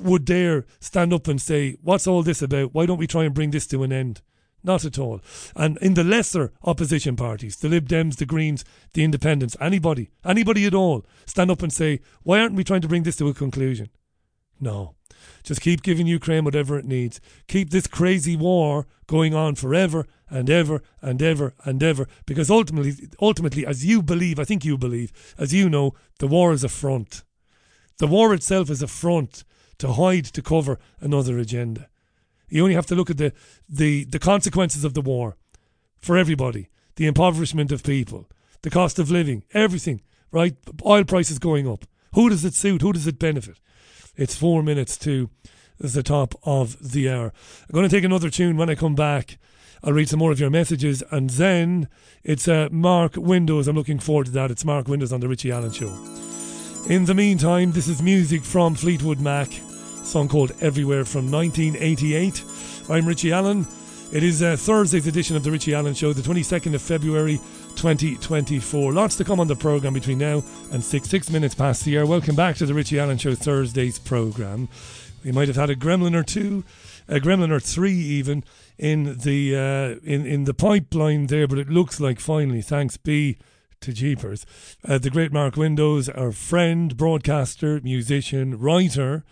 Speaker 1: would dare stand up and say, What's all this about? Why don't we try and bring this to an end? Not at all. And in the lesser opposition parties, the Lib Dems, the Greens, the Independents, anybody, anybody at all, stand up and say, Why aren't we trying to bring this to a conclusion? No. Just keep giving Ukraine whatever it needs. Keep this crazy war going on forever and ever and ever and ever. Because ultimately, ultimately, as you believe, I think you believe, as you know, the war is a front. The war itself is a front to hide, to cover another agenda. You only have to look at the, the, the consequences of the war for everybody the impoverishment of people, the cost of living, everything, right? Oil prices going up. Who does it suit? Who does it benefit? It's four minutes to the top of the hour. I'm going to take another tune when I come back. I'll read some more of your messages, and then it's uh, Mark Windows. I'm looking forward to that. It's Mark Windows on the Richie Allen Show. In the meantime, this is music from Fleetwood Mac, song called Everywhere from 1988. I'm Richie Allen. It is uh, Thursday's edition of the Richie Allen Show, the 22nd of February 2024. Lots to come on the programme between now and six, six minutes past the hour. Welcome back to the Richie Allen Show Thursday's programme. We might have had a gremlin or two, a gremlin or three even in the uh, in in the pipeline there, but it looks like finally, thanks be to Jeepers. Uh, the great Mark Windows, our friend, broadcaster, musician, writer,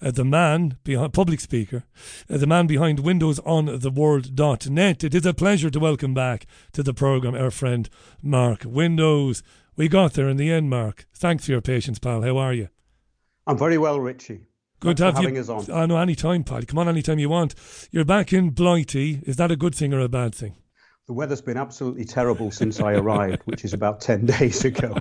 Speaker 1: uh, the man behind public speaker, uh, the man behind Windows on the World.net. It is a pleasure to welcome back to the program our friend Mark Windows. We got there in the end, Mark. Thanks for your patience, pal. How are you?
Speaker 11: I'm very well, Richie.
Speaker 1: Good
Speaker 11: Thanks
Speaker 1: to have
Speaker 11: having
Speaker 1: you.
Speaker 11: us on.
Speaker 1: I know any time, pal. Come on any time you want. You're back in Blighty. Is that a good thing or a bad thing?
Speaker 11: The weather's been absolutely terrible since I arrived, which is about 10 days ago.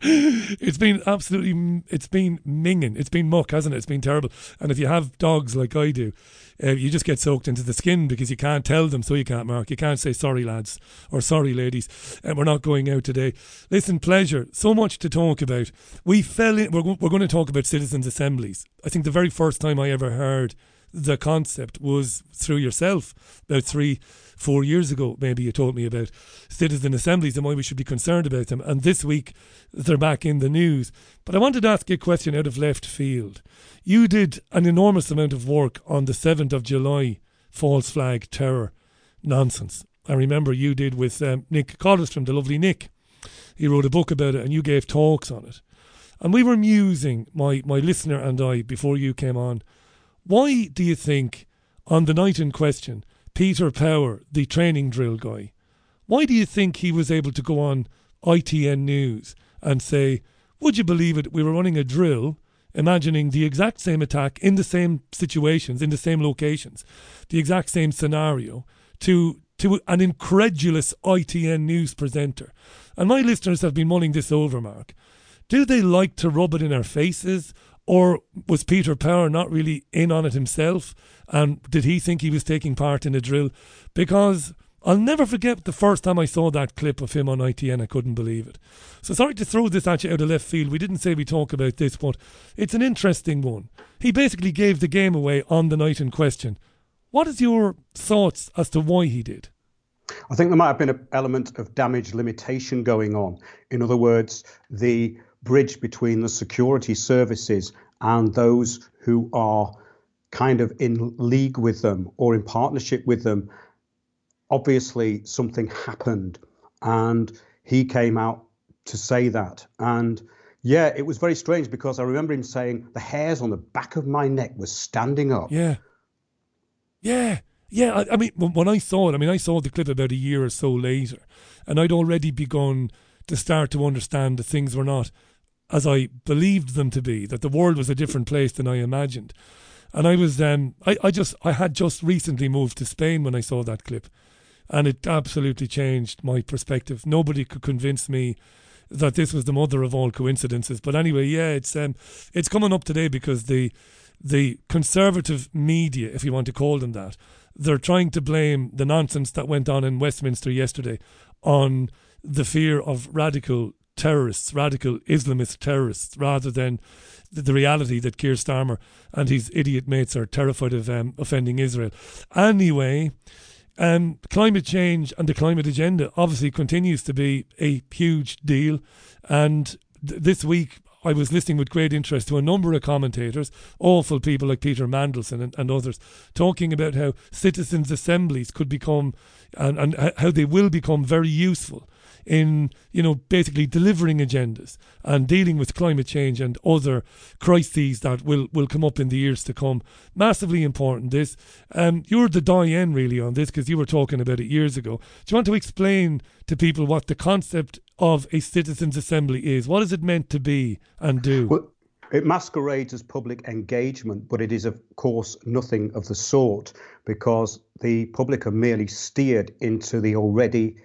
Speaker 1: it's been absolutely, it's been minging. It's been muck, hasn't it? It's been terrible. And if you have dogs like I do, uh, you just get soaked into the skin because you can't tell them, so you can't mark. You can't say sorry, lads, or sorry, ladies, and we're not going out today. Listen, pleasure. So much to talk about. We fell in. We're, we're going to talk about citizens' assemblies. I think the very first time I ever heard the concept was through yourself about three, four years ago. Maybe you told me about citizen assemblies and why we should be concerned about them. And this week they're back in the news. But I wanted to ask you a question out of left field. You did an enormous amount of work on the 7th of July false flag terror nonsense. I remember you did with um, Nick Kollerstrom, the lovely Nick. He wrote a book about it and you gave talks on it. And we were musing, my, my listener and I, before you came on, why do you think on the night in question, Peter Power, the training drill guy, why do you think he was able to go on ITN News and say, Would you believe it? We were running a drill, imagining the exact same attack in the same situations, in the same locations, the exact same scenario, to to an incredulous ITN News presenter. And my listeners have been mulling this over, Mark. Do they like to rub it in our faces? Or was Peter Power not really in on it himself? And did he think he was taking part in a drill? Because I'll never forget the first time I saw that clip of him on ITN. I couldn't believe it. So sorry to throw this at you out of left field. We didn't say we talk about this, but it's an interesting one. He basically gave the game away on the night in question. What is your thoughts as to why he did?
Speaker 11: I think there might have been an element of damage limitation going on. In other words, the bridge between the security services and those who are kind of in league with them or in partnership with them. Obviously something happened and he came out to say that. And yeah it was very strange because i remember him saying the hairs on the back of my neck was standing up.
Speaker 1: Yeah. Yeah. Yeah I, I mean when i saw it i mean i saw the clip about a year or so later and i'd already begun to start to understand that things were not as i believed them to be that the world was a different place than i imagined and i was um i, I just i had just recently moved to spain when i saw that clip and it absolutely changed my perspective. Nobody could convince me that this was the mother of all coincidences. But anyway, yeah, it's um, it's coming up today because the the conservative media, if you want to call them that, they're trying to blame the nonsense that went on in Westminster yesterday on the fear of radical terrorists, radical Islamist terrorists, rather than the, the reality that Keir Starmer and his idiot mates are terrified of um, offending Israel. Anyway, um, climate change and the climate agenda obviously continues to be a huge deal. And th- this week, I was listening with great interest to a number of commentators, awful people like Peter Mandelson and, and others, talking about how citizens' assemblies could become and, and how they will become very useful in you know basically delivering agendas and dealing with climate change and other crises that will will come up in the years to come. Massively important. This um, you're the doyen really on this because you were talking about it years ago. Do you want to explain to people what the concept of a citizens' assembly is? What is it meant to be and do?
Speaker 11: Well, it masquerades as public engagement, but it is, of course, nothing of the sort because the public are merely steered into the already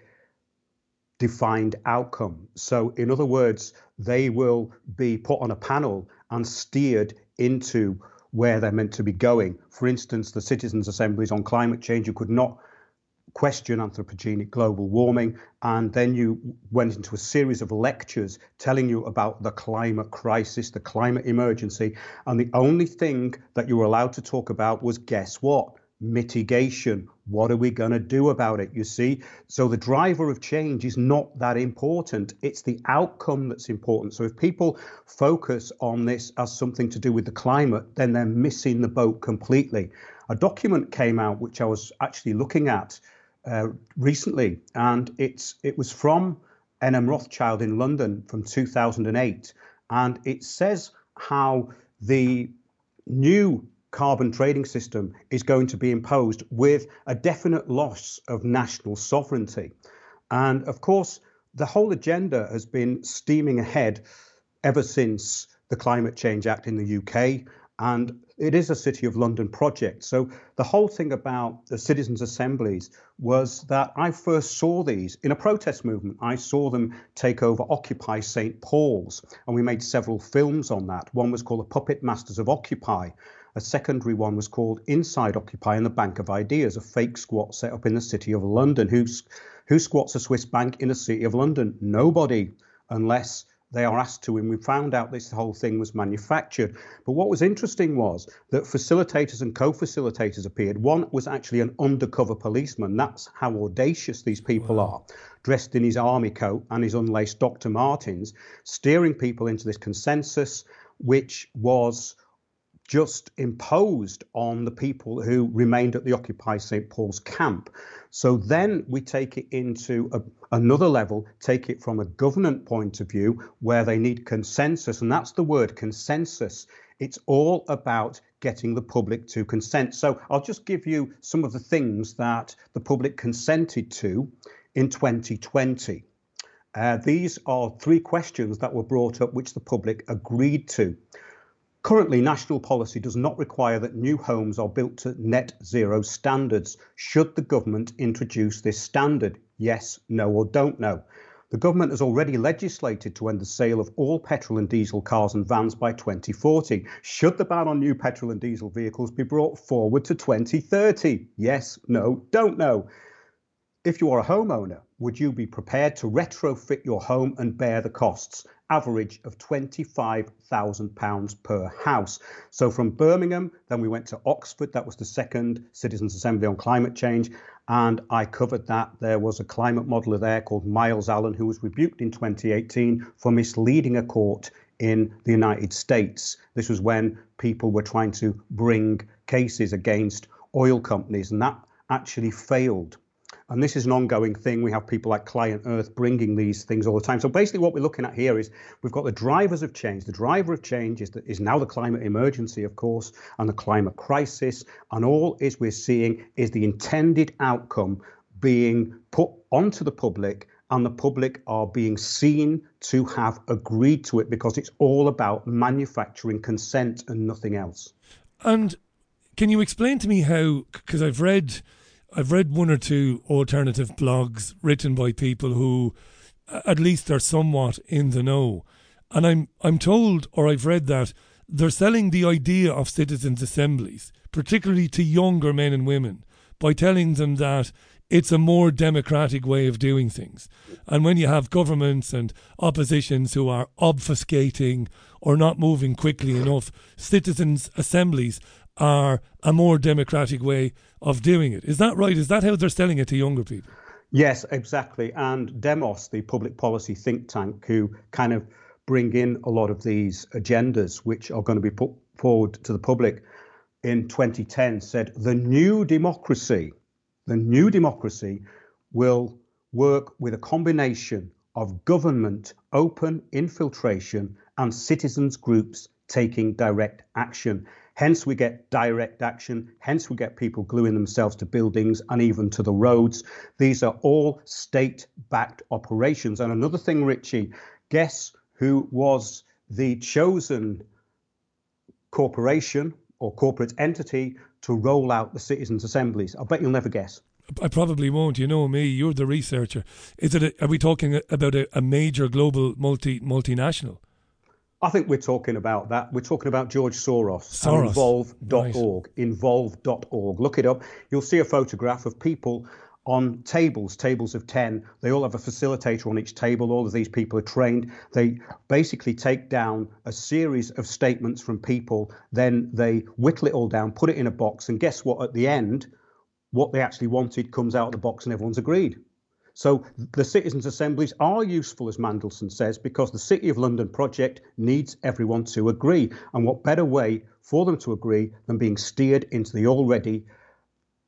Speaker 11: defined outcome. So, in other words, they will be put on a panel and steered into where they're meant to be going. For instance, the citizens' assemblies on climate change, you could not question anthropogenic global warming. And then you went into a series of lectures telling you about the climate crisis, the climate emergency. And the only thing that you were allowed to talk about was guess what? mitigation. What are we going to do about it? You see? So the driver of change is not that important. It's the outcome that's important. So if people focus on this as something to do with the climate, then they're missing the boat completely. A document came out which I was actually looking at uh, recently, and it's it was from NM Rothschild in London from 2008, and it says how the new carbon trading system is going to be imposed with a definite loss of national sovereignty. And of course, the whole agenda has been steaming ahead ever since the Climate Change Act in the UK. And it is a City of London project. So the whole thing about the citizens' assemblies was that I first saw these in a protest movement. I saw them take over Occupy St. Paul's, and we made several films on that. One was called The Puppet Masters of Occupy, a secondary one was called Inside Occupy and the Bank of Ideas, a fake squat set up in the city of London. Who's, who squats a Swiss bank in the city of London? Nobody, unless they are asked to. And we found out this whole thing was manufactured. But what was interesting was that facilitators and co facilitators appeared. One was actually an undercover policeman. That's how audacious these people wow. are, dressed in his army coat and his unlaced Dr. Martens, steering people into this consensus, which was just imposed on the people who remained at the Occupy St. Paul's camp. So then we take it into a, another level, take it from a government point of view where they need consensus. And that's the word consensus It's all about getting the public to consent. So I'll just give you some of the things that the public consented to in 2020. Uh, these are three questions that were brought up which the public agreed to. Currently, national policy does not require that new homes are built to net zero standards. Should the government introduce this standard? Yes, no, or don't know. The government has already legislated to end the sale of all petrol and diesel cars and vans by 2040. Should the ban on new petrol and diesel vehicles be brought forward to 2030? Yes, no, don't know. If you are a homeowner, would you be prepared to retrofit your home and bear the costs? Average of £25,000 per house. So from Birmingham, then we went to Oxford. That was the second Citizens' Assembly on Climate Change. And I covered that. There was a climate modeler there called Myles Allen, who was rebuked in 2018 for misleading a court in the United States. This was when people were trying to bring cases against oil companies, and that actually failed. And this is an ongoing thing. We have people like Client Earth bringing these things all the time. So basically, what we're looking at here is we've got the drivers of change. The driver of change is, the, is now the climate emergency, of course, and the climate crisis. And all is we're seeing is the intended outcome being put onto the public and the public are being seen to have agreed to it because it's all about manufacturing consent and nothing else.
Speaker 1: And can you explain to me how? Because I've read I've read one or two alternative blogs written by people who, at least, are somewhat in the know, and I'm I'm told, or I've read that they're selling the idea of citizens' assemblies, particularly to younger men and women, by telling them that it's a more democratic way of doing things. And when you have governments and oppositions who are obfuscating or not moving quickly enough, citizens' assemblies are a more democratic way of doing it. Is that right? Is that how they're selling it to younger people?
Speaker 11: Yes, exactly. And Demos, the public policy think tank, who kind of bring in a lot of these agendas, which are going to be put forward to the public in 2010, said the new democracy, the new democracy will work with a combination of government open infiltration and citizens groups taking direct action. Hence, we get direct action. Hence, we get people gluing themselves to buildings and even to the roads. These are all state backed operations. And another thing, Richie, guess who was the chosen corporation or corporate entity to roll out the citizens' assemblies? I'll bet you'll never guess.
Speaker 1: I probably won't. You know me. You're the researcher. Is it? A, are we talking about a, a major global multi multinational?
Speaker 11: I think we're talking about that. We're talking about George Soros, Soros. involve.org. Right. Involve.org. Look it up. You'll see a photograph of people on tables, tables of 10. They all have a facilitator on each table. All of these people are trained. They basically take down a series of statements from people, then they whittle it all down, put it in a box, and guess what? At the end, what they actually wanted comes out of the box and everyone's agreed. So the citizens' assemblies are useful, as Mandelson says, because the City of London project needs everyone to agree. And what better way for them to agree than being steered into the already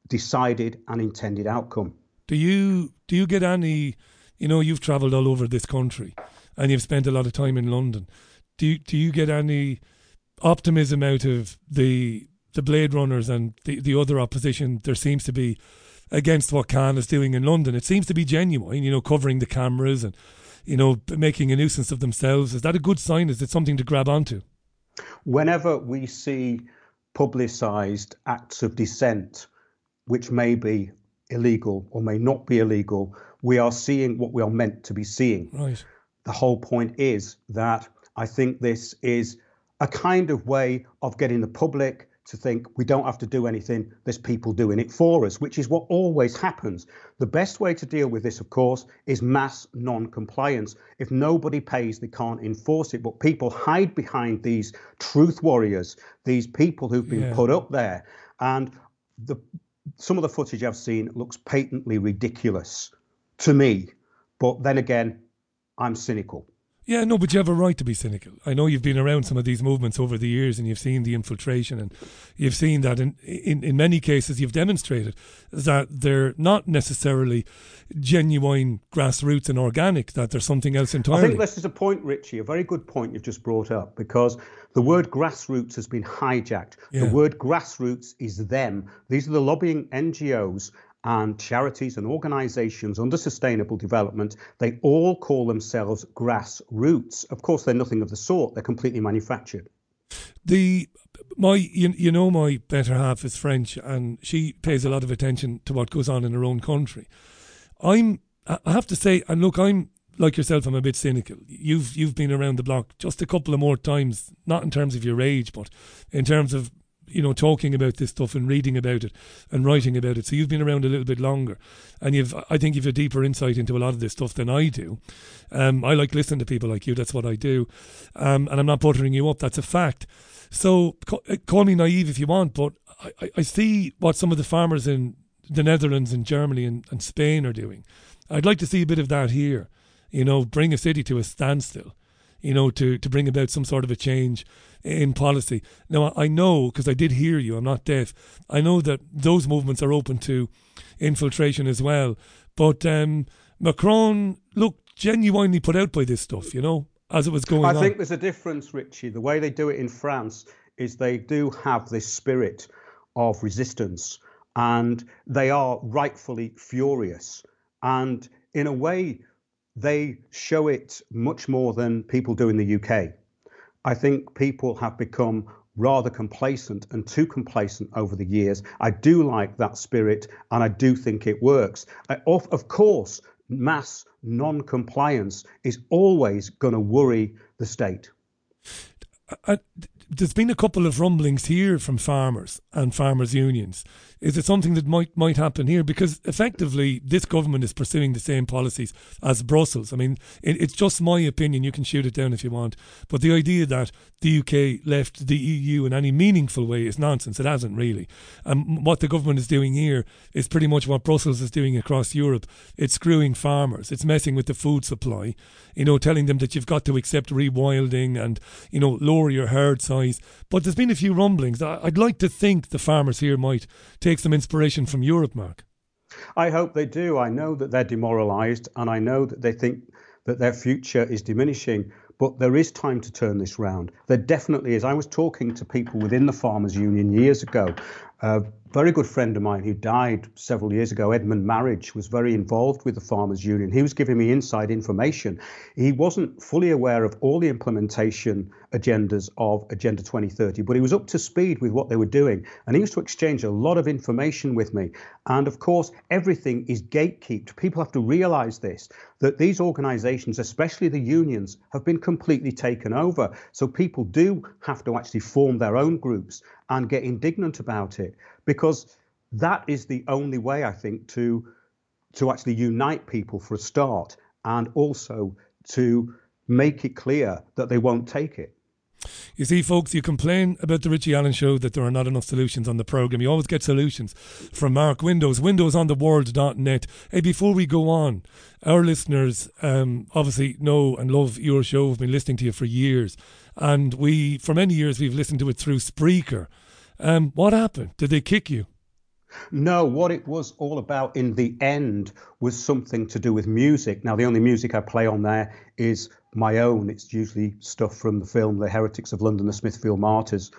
Speaker 11: decided and intended outcome?
Speaker 1: Do you do you get any? You know, you've travelled all over this country, and you've spent a lot of time in London. Do you, do you get any optimism out of the the Blade Runners and the, the other opposition? There seems to be against what Khan is doing in London. It seems to be genuine, you know, covering the cameras and, you know, making a nuisance of themselves. Is that a good sign? Is it something to grab onto?
Speaker 11: Whenever we see publicised acts of dissent, which may be illegal or may not be illegal, we are seeing what we are meant to be seeing.
Speaker 1: Right.
Speaker 11: The whole point is that I think this is a kind of way of getting the public to think we don't have to do anything, there's people doing it for us, which is what always happens. The best way to deal with this, of course, is mass non compliance. If nobody pays, they can't enforce it. But people hide behind these truth warriors, these people who've been yeah. put up there. And the, some of the footage I've seen looks patently ridiculous to me. But then again, I'm cynical.
Speaker 1: Yeah, no, but you have a right to be cynical. I know you've been around some of these movements over the years and you've seen the infiltration and you've seen that in, in, in many cases you've demonstrated that they're not necessarily genuine grassroots and organic, that there's something else entirely.
Speaker 11: I think this is a point, Richie, a very good point you've just brought up because the word grassroots has been hijacked.
Speaker 1: Yeah.
Speaker 11: The word grassroots is them. These are the lobbying NGOs and charities and organizations under sustainable development, they all call themselves grassroots. Of course, they're nothing of the sort, they're completely manufactured.
Speaker 1: The my you, you know my better half is French and she pays a lot of attention to what goes on in her own country. I'm I have to say and look I'm like yourself I'm a bit cynical. You've you've been around the block just a couple of more times not in terms of your age but in terms of you know, talking about this stuff and reading about it and writing about it. So you've been around a little bit longer, and you've, I think, you've a deeper insight into a lot of this stuff than I do. Um, I like listening to people like you. That's what I do, um, and I'm not buttering you up. That's a fact. So uh, call me naive if you want, but I, I see what some of the farmers in the Netherlands and Germany and, and Spain are doing. I'd like to see a bit of that here. You know, bring a city to a standstill. You know, to to bring about some sort of a change in policy. Now, I know, because I did hear you, I'm not deaf, I know that those movements are open to infiltration as well. But um, Macron looked genuinely put out by this stuff, you know, as it was going
Speaker 11: I
Speaker 1: on.
Speaker 11: I think there's a difference, Richie. The way they do it in France is they do have this spirit of resistance and they are rightfully furious. And in a way, they show it much more than people do in the UK. I think people have become rather complacent and too complacent over the years. I do like that spirit and I do think it works. I, of, of course, mass non compliance is always going to worry the state.
Speaker 1: Uh, uh, I, there's been a couple of rumblings here from farmers and farmers' unions is it something that might might happen here? Because effectively, this government is pursuing the same policies as Brussels. I mean, it, it's just my opinion. You can shoot it down if you want. But the idea that the UK left the EU in any meaningful way is nonsense. It hasn't really. And what the government is doing here is pretty much what Brussels is doing across Europe. It's screwing farmers. It's messing with the food supply. You know, telling them that you've got to accept rewilding and you know lower your herd size. But there's been a few rumblings. I'd like to think the farmers here might take take some inspiration from Europe, Mark?
Speaker 11: I hope they do. I know that they're demoralised and I know that they think that their future is diminishing. But there is time to turn this round. There definitely is. I was talking to people within the Farmers Union years ago a very good friend of mine who died several years ago, Edmund Marriage, was very involved with the Farmers Union. He was giving me inside information. He wasn't fully aware of all the implementation agendas of Agenda 2030, but he was up to speed with what they were doing. And he used to exchange a lot of information with me. And of course, everything is gatekept. People have to realize this that these organizations, especially the unions, have been completely taken over. So people do have to actually form their own groups and get indignant about it because that is the only way I think to to actually unite people for a start and also to make it clear that they won't take it.
Speaker 1: You see, folks, you complain about the Richie Allen show that there are not enough solutions on the programme. You always get solutions from Mark Windows, windowsontheworld.net. Hey, before we go on, our listeners um, obviously know and love your show. We've been listening to you for years. And we, for many years, we've listened to it through Spreaker. Um, what happened? Did they kick you?
Speaker 11: No, what it was all about in the end was something to do with music. Now, the only music I play on there is my own. It's usually stuff from the film The Heretics of London, The Smithfield Martyrs,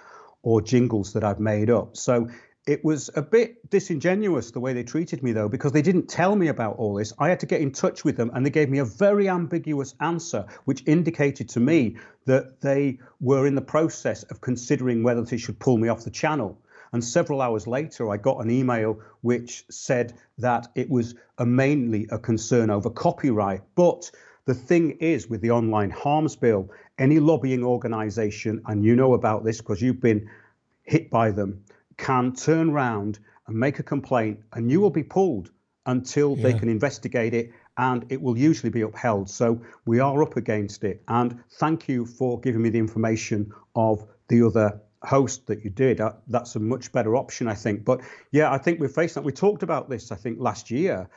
Speaker 11: or jingles that I've made up. So it was a bit disingenuous the way they treated me, though, because they didn't tell me about all this. I had to get in touch with them, and they gave me a very ambiguous answer, which indicated to me that they were in the process of considering whether they should pull me off the channel. And several hours later, I got an email which said that it was a mainly a concern over copyright. But the thing is, with the online harms bill, any lobbying organization, and you know about this because you've been hit by them, can turn round and make a complaint, and you will be pulled until yeah. they can investigate it and it will usually be upheld. So we are up against it. And thank you for giving me the information of the other host that you did. Uh, that's a much better option, I think. But yeah, I think we're facing that. We talked about this, I think, last year.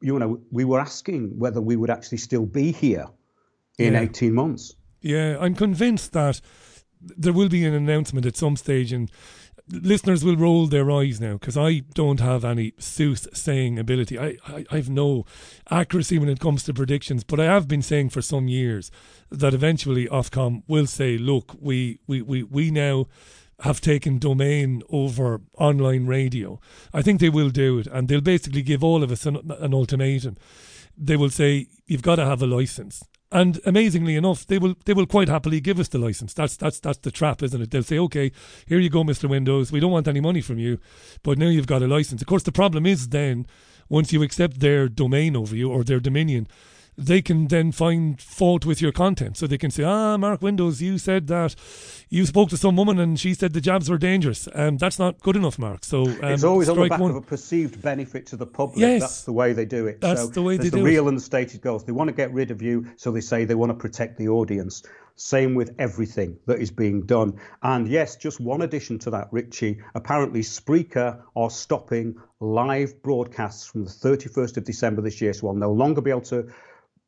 Speaker 11: You know, we were asking whether we would actually still be here in
Speaker 1: Yeah.
Speaker 11: 18 months.
Speaker 1: Yeah, I'm convinced that there will be an announcement at some stage, and listeners will roll their eyes now because I don't have any soothsaying ability. I, I, I have no accuracy when it comes to predictions, but I have been saying for some years that eventually Ofcom will say, look, we, we, we, we now have taken domain over online radio. I think they will do it, and they'll basically give all of us an, an ultimatum. They will say, you've got to have a license. And amazingly enough, they will they will quite happily give us the license. That's that's that's the trap, isn't it? They'll say, "Okay, here you go, Mister Windows. We don't want any money from you, but now you've got a license." Of course, the problem is then once you accept their domain over you or their dominion, they can then find fault with your content. So they can say, "Ah, Mark Windows, you said that you spoke to some woman and she said the jabs were dangerous." Um, that's not good enough, Mark. So um,
Speaker 11: it's always on the back
Speaker 1: one.
Speaker 11: of a perceived benefit to the public.
Speaker 1: Yes.
Speaker 11: That's the way they do it.
Speaker 1: That's
Speaker 11: so
Speaker 1: the way they
Speaker 11: the
Speaker 1: do it.
Speaker 11: real and the stated goals. They want to get rid of you, so they say they want to protect the audience. Same with everything that is being done. And yes, just one addition to that, Richie. Apparently, Spreaker are stopping live broadcasts from the 31st of December this year, so I'll no longer be able to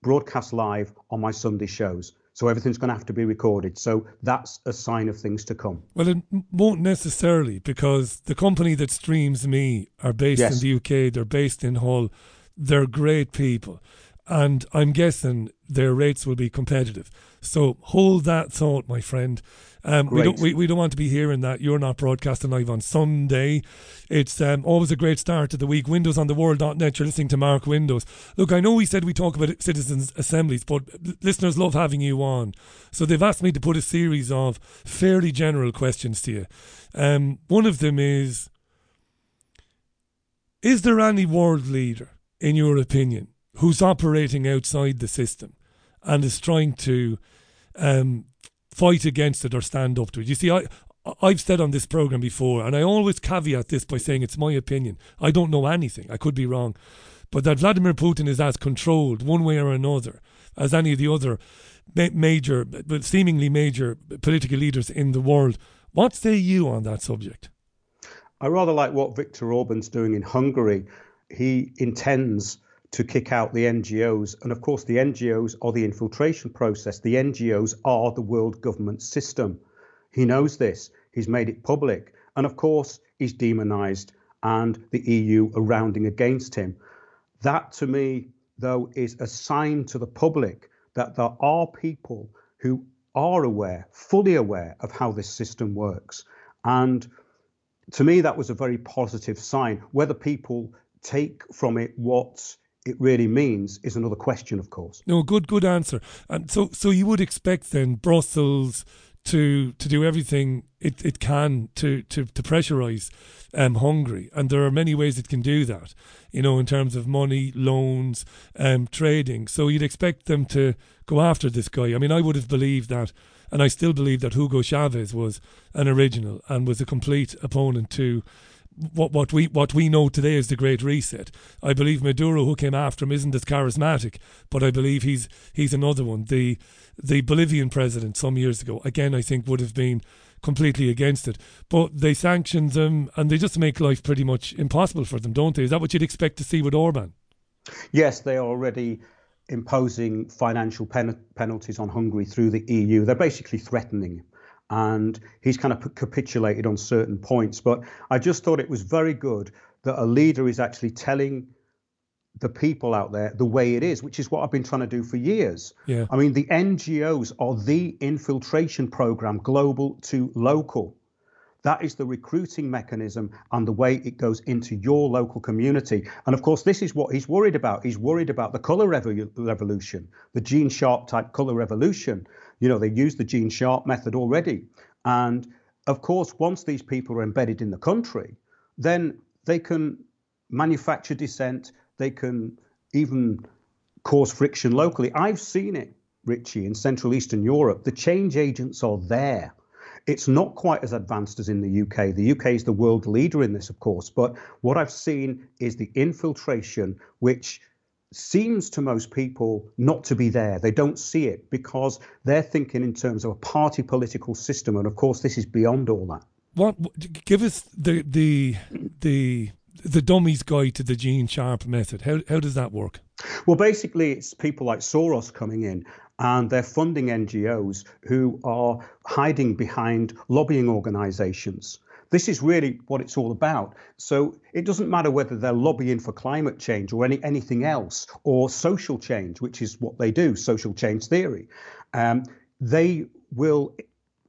Speaker 11: broadcast live on my Sunday shows. So everything's going to have to be recorded. So that's a sign of things to come.
Speaker 1: Well, it won't necessarily because the company that streams me are based
Speaker 11: Yes.
Speaker 1: in the UK. They're based in Hull. They're great people, and I'm guessing their rates will be competitive. So hold that thought, my friend. Um, we don't we, we don't want to be hearing that you're not broadcasting live on Sunday. It's um, always a great start to the week. Windows on the world.net. You're listening to Mark Windows. Look, I know we said we talk about citizens' assemblies, but listeners love having you on. So they've asked me to put a series of fairly general questions to you. Um, one of them is Is there any world leader, in your opinion, who's operating outside the system and is trying to um, fight against it or stand up to it? You see, I. I've said on this program before, and I always caveat this by saying it's my opinion. I don't know anything. I could be wrong. But that Vladimir Putin is as controlled one way or another as any of the other ma- major, but seemingly major political leaders in the world. What say you on that subject?
Speaker 11: I rather like what Viktor Orban's doing in Hungary. He intends to kick out the NGOs. And of course, the NGOs are the infiltration process. The NGOs are the world government system. He knows this. He's made it public. And of course, he's demonized, and the EU are rounding against him. That, to me, though, is a sign to the public that there are people who are aware, fully aware of how this system works. And to me, that was a very positive sign. Whether people take from it what it really means is another question, of course.
Speaker 1: No, good, good answer. And so, so you would expect then Brussels to to do everything it, it can to to to pressurize um, Hungary, and there are many ways it can do that. You know, in terms of money, loans, um, trading. So you'd expect them to go after this guy. I mean, I would have believed that, and I still believe that Hugo Chavez was an original and was a complete opponent to what what we what we know today is the Great Reset. I believe Maduro, who came after him, isn't as charismatic, but I believe he's he's another one. The the Bolivian president some years ago, again, I think would have been completely against it, but they sanction them and they just make life pretty much impossible for them, don't they? Is that what you'd expect to see with Orban?
Speaker 11: Yes, they are already imposing financial pen- penalties on Hungary through the EU. They're basically threatening. And he's kind of capitulated on certain points. But I just thought it was very good that a leader is actually telling the people out there the way it is, which is what I've been trying to do for years.
Speaker 1: Yeah.
Speaker 11: I mean, the NGOs are the infiltration program, global to local. That is the recruiting mechanism and the way it goes into your local community. And of course, this is what he's worried about. He's worried about the color revo- revolution, the Gene Sharp type color revolution. You know, they use the Gene Sharp method already. And of course, once these people are embedded in the country, then they can manufacture dissent, they can even cause friction locally. I've seen it, Richie, in Central Eastern Europe. The change agents are there. It's not quite as advanced as in the UK. The UK is the world leader in this, of course. But what I've seen is the infiltration, which seems to most people not to be there. They don't see it because they're thinking in terms of a party political system. And of course, this is beyond all that.
Speaker 1: What? Give us the the the the dummy's guide to the Gene Sharp method. How how does that work?
Speaker 11: Well, basically, it's people like Soros coming in and they're funding NGOs who are hiding behind lobbying organizations. This is really what it's all about. So it doesn't matter whether they're lobbying for climate change or any anything else, or social change, which is what they do, social change theory. Um, they will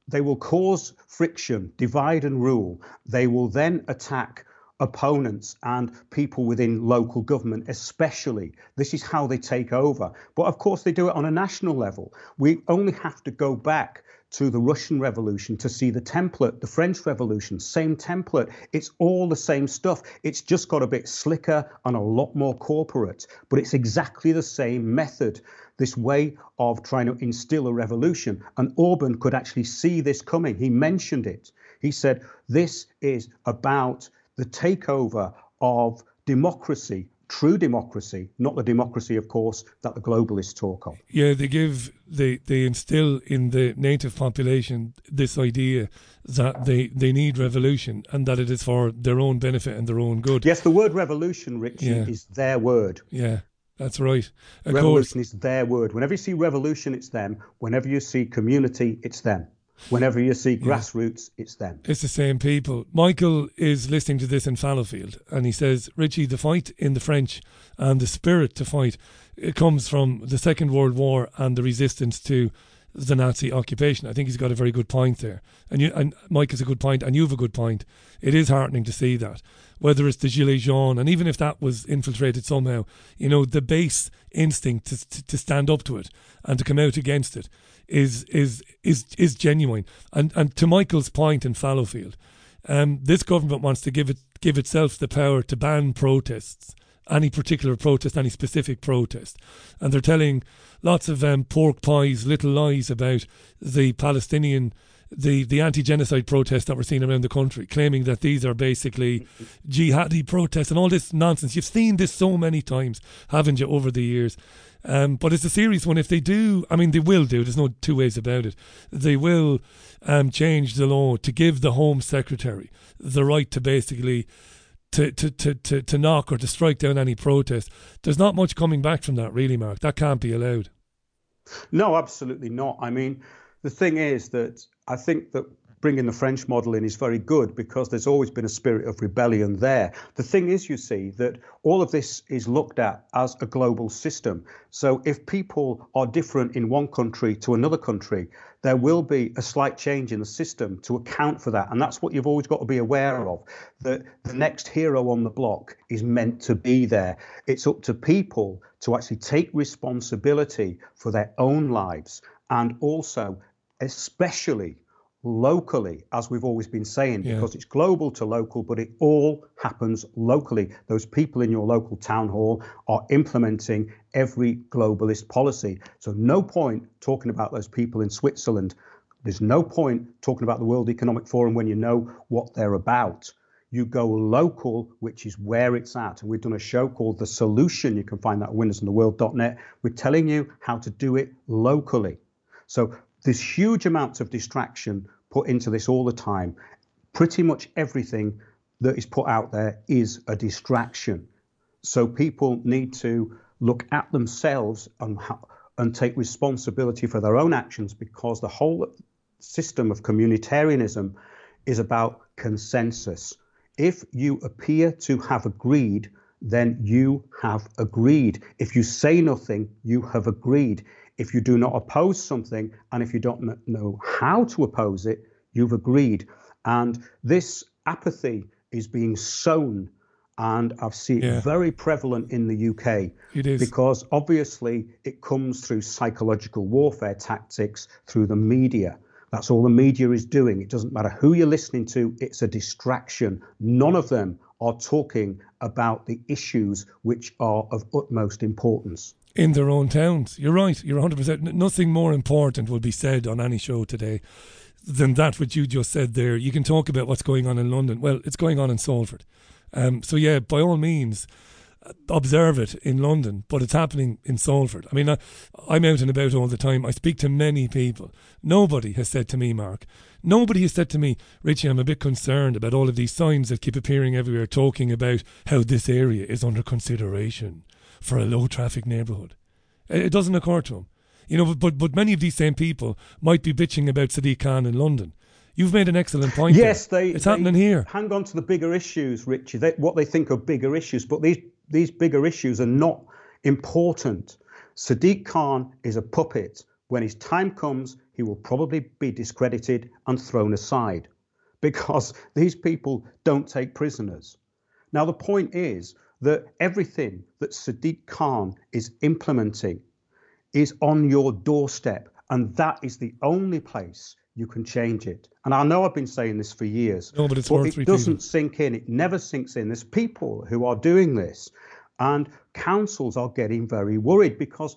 Speaker 11: they will cause friction, divide and rule. They will then attack opponents and people within local government, especially. This is how they take over. But of course, they do it on a national level. We only have to go back to the Russian Revolution to see the template, the French Revolution, same template. It's all the same stuff. It's just got a bit slicker and a lot more corporate, but it's exactly the same method. This way of trying to instill a revolution. And Orban could actually see this coming. He mentioned it. He said, This is about the takeover of democracy, true democracy, not the democracy, of course, that the globalists talk of.
Speaker 1: Yeah, they give they they instill in the native population this idea that they they need revolution and that it is for their own benefit and their own good.
Speaker 11: Yes, the word revolution, Richie,
Speaker 1: Yeah.
Speaker 11: is their word.
Speaker 1: Yeah, that's right. Of
Speaker 11: revolution
Speaker 1: course,
Speaker 11: is their word. Whenever you see revolution, it's them. Whenever you see community, it's them. Whenever you see grassroots, it's them.
Speaker 1: it's the same people. Michael is listening to this in Fallowfield, and he says, Richie, the fight in the French and the spirit to fight, it comes from the Second World War and the resistance to the Nazi occupation. I think he's got a very good point there, and you and Mike has a good point, and you have a good point. It is heartening to see that, whether it's the gilets jaunes, and even if that was infiltrated somehow, you know, the base instinct to, to, to stand up to it and to come out against it is is is is genuine. And and to Michael's point in Fallowfield, um, this government wants to give it give itself the power to ban protests, any particular protest, any specific protest, and they're telling lots of um, pork pies, little lies about the Palestinian. The, the anti-genocide protests that we're seeing around the country, claiming that these are basically jihadi protests and all this nonsense. You've seen this so many times, haven't you, over the years? Um, but it's a serious one. If they do, I mean, they will do. There's no two ways about it. They will um, change the law to give the Home Secretary the right to basically to, to, to, to, to knock or to strike down any protest. There's not much coming back from that, really, Mark. That can't be allowed.
Speaker 11: No, absolutely not. I mean, the thing is that I think that bringing the French model in is very good because there's always been a spirit of rebellion there. The thing is, you see, that all of this is looked at as a global system. So if people are different in one country to another country, there will be a slight change in the system to account for that. And that's what you've always got to be aware of that the next hero on the block is meant to be there. It's up to people to actually take responsibility for their own lives and also, especially, locally, as we've always been saying,
Speaker 1: Yeah.
Speaker 11: because it's global to local, but it all happens locally. Those people in your local town hall are implementing every globalist policy. So, no point talking about those people in Switzerland. There's no point talking about the World Economic Forum when you know what they're about. You go local, which is where it's at. And we've done a show called The Solution. You can find that at windowsontheworld.net. We're telling you how to do it locally. So there's huge amounts of distraction put into this all the time. Pretty much everything that is put out there is a distraction. So people need to look at themselves and, and take responsibility for their own actions because the whole system of communitarianism is about consensus. If you appear to have agreed, then you have agreed. If you say nothing, you have agreed. If you do not oppose something, and if you don't know how to oppose it, you've agreed. And this apathy is being sown, and I've seen
Speaker 1: Yeah.
Speaker 11: it very prevalent in the UK
Speaker 1: It is.
Speaker 11: because obviously it comes through psychological warfare tactics through the media. That's all the media is doing. It doesn't matter who you're listening to, it's a distraction. None of them are talking about the issues which are of utmost importance.
Speaker 1: In their own towns. You're right. You're 100%. Nothing more important will be said on any show today than that which you just said there. You can talk about what's going on in London. Well, it's going on in Salford. Um, so, yeah, by all means, uh, observe it in London, but it's happening in Salford. I mean, I, I'm out and about all the time. I speak to many people. Nobody has said to me, Mark, nobody has said to me, Richie, I'm a bit concerned about all of these signs that keep appearing everywhere talking about how this area is under consideration for a low traffic neighbourhood. It uh, it doesn't occur to them. You know, but but many of these same people might be bitching about Sadiq Khan in London. You've made an excellent point.
Speaker 11: Yes,
Speaker 1: there.
Speaker 11: they.
Speaker 1: It's
Speaker 11: they
Speaker 1: happening here.
Speaker 11: Hang on to the bigger issues, Richie. They, what they think are bigger issues, but these these bigger issues are not important. Sadiq Khan is a puppet. When his time comes, he will probably be discredited and thrown aside because these people don't take prisoners. Now, the point is that everything that Sadiq Khan is implementing is on your doorstep, and that is the only place you can change it. And I know I've been saying this for years,
Speaker 1: no, but, it's
Speaker 11: but it doesn't sink in. It never sinks in. There's people who are doing this, and councils are getting very worried because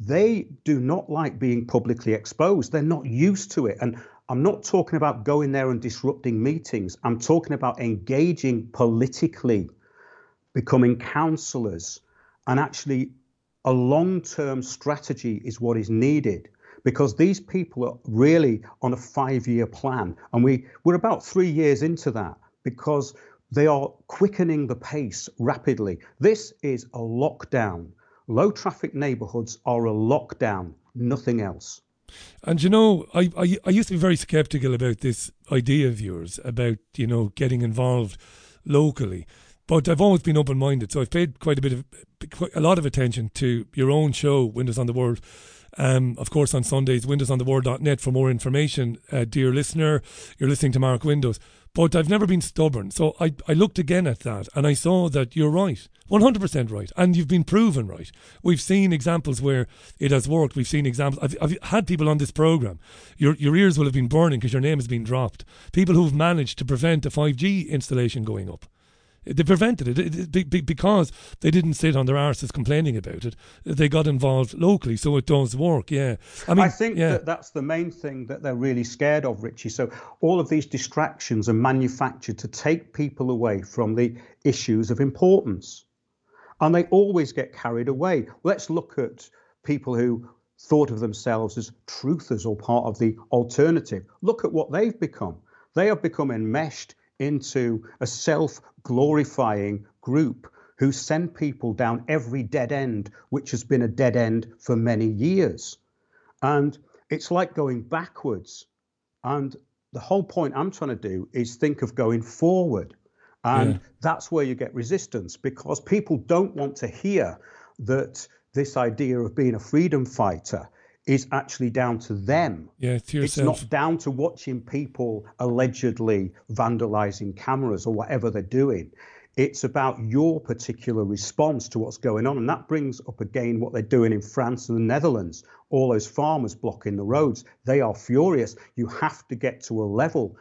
Speaker 11: they do not like being publicly exposed. They're not used to it. And I'm not talking about going there and disrupting meetings. I'm talking about engaging politically, becoming counselors. and actually a long term strategy is what is needed because these people are really on a five year plan. And we, we're about three years into that because they are quickening the pace rapidly. This is a lockdown. Low traffic neighborhoods are a lockdown, nothing else.
Speaker 1: And you know, I, I I used to be very skeptical about this idea of yours about you know getting involved locally, but I've always been open minded. So I've paid quite a bit of a lot of attention to your own show, Windows on the World. Um, of course, on Sundays, windowsontheworld.net for more information. Uh, dear listener, you're listening to Mark Windows. But I've never been stubborn. So I, I looked again at that and I saw that you're right. 100% right. And you've been proven right. We've seen examples where it has worked. We've seen examples. I've, I've had people on this program. Your, your ears will have been burning because your name has been dropped. People who've managed to prevent a 5G installation going up. They prevented it, because they didn't sit on their arses complaining about it. They got involved locally, so it does work. Yeah,
Speaker 11: I mean, I think yeah. that that's the main thing that they're really scared of, Richie. So all of these distractions are manufactured to take people away from the issues of importance, and they always get carried away. Let's look at people who thought of themselves as truthers or part of the alternative. Look at what they've become. They have become enmeshed into a self glorifying group who send people down every dead end, which has been a dead end for many years. And it's like going backwards. And the whole point I'm trying to do is think of going forward. And yeah. that's where you get resistance because people don't want to hear that this idea of being a freedom fighter is actually down to them.
Speaker 1: Yeah, to
Speaker 11: it's not down to watching people allegedly vandalizing cameras or whatever they're doing. It's about your particular response to what's going on. And that brings up again what they're doing in France and the Netherlands. All those farmers blocking the roads. They are furious. You have to get to a level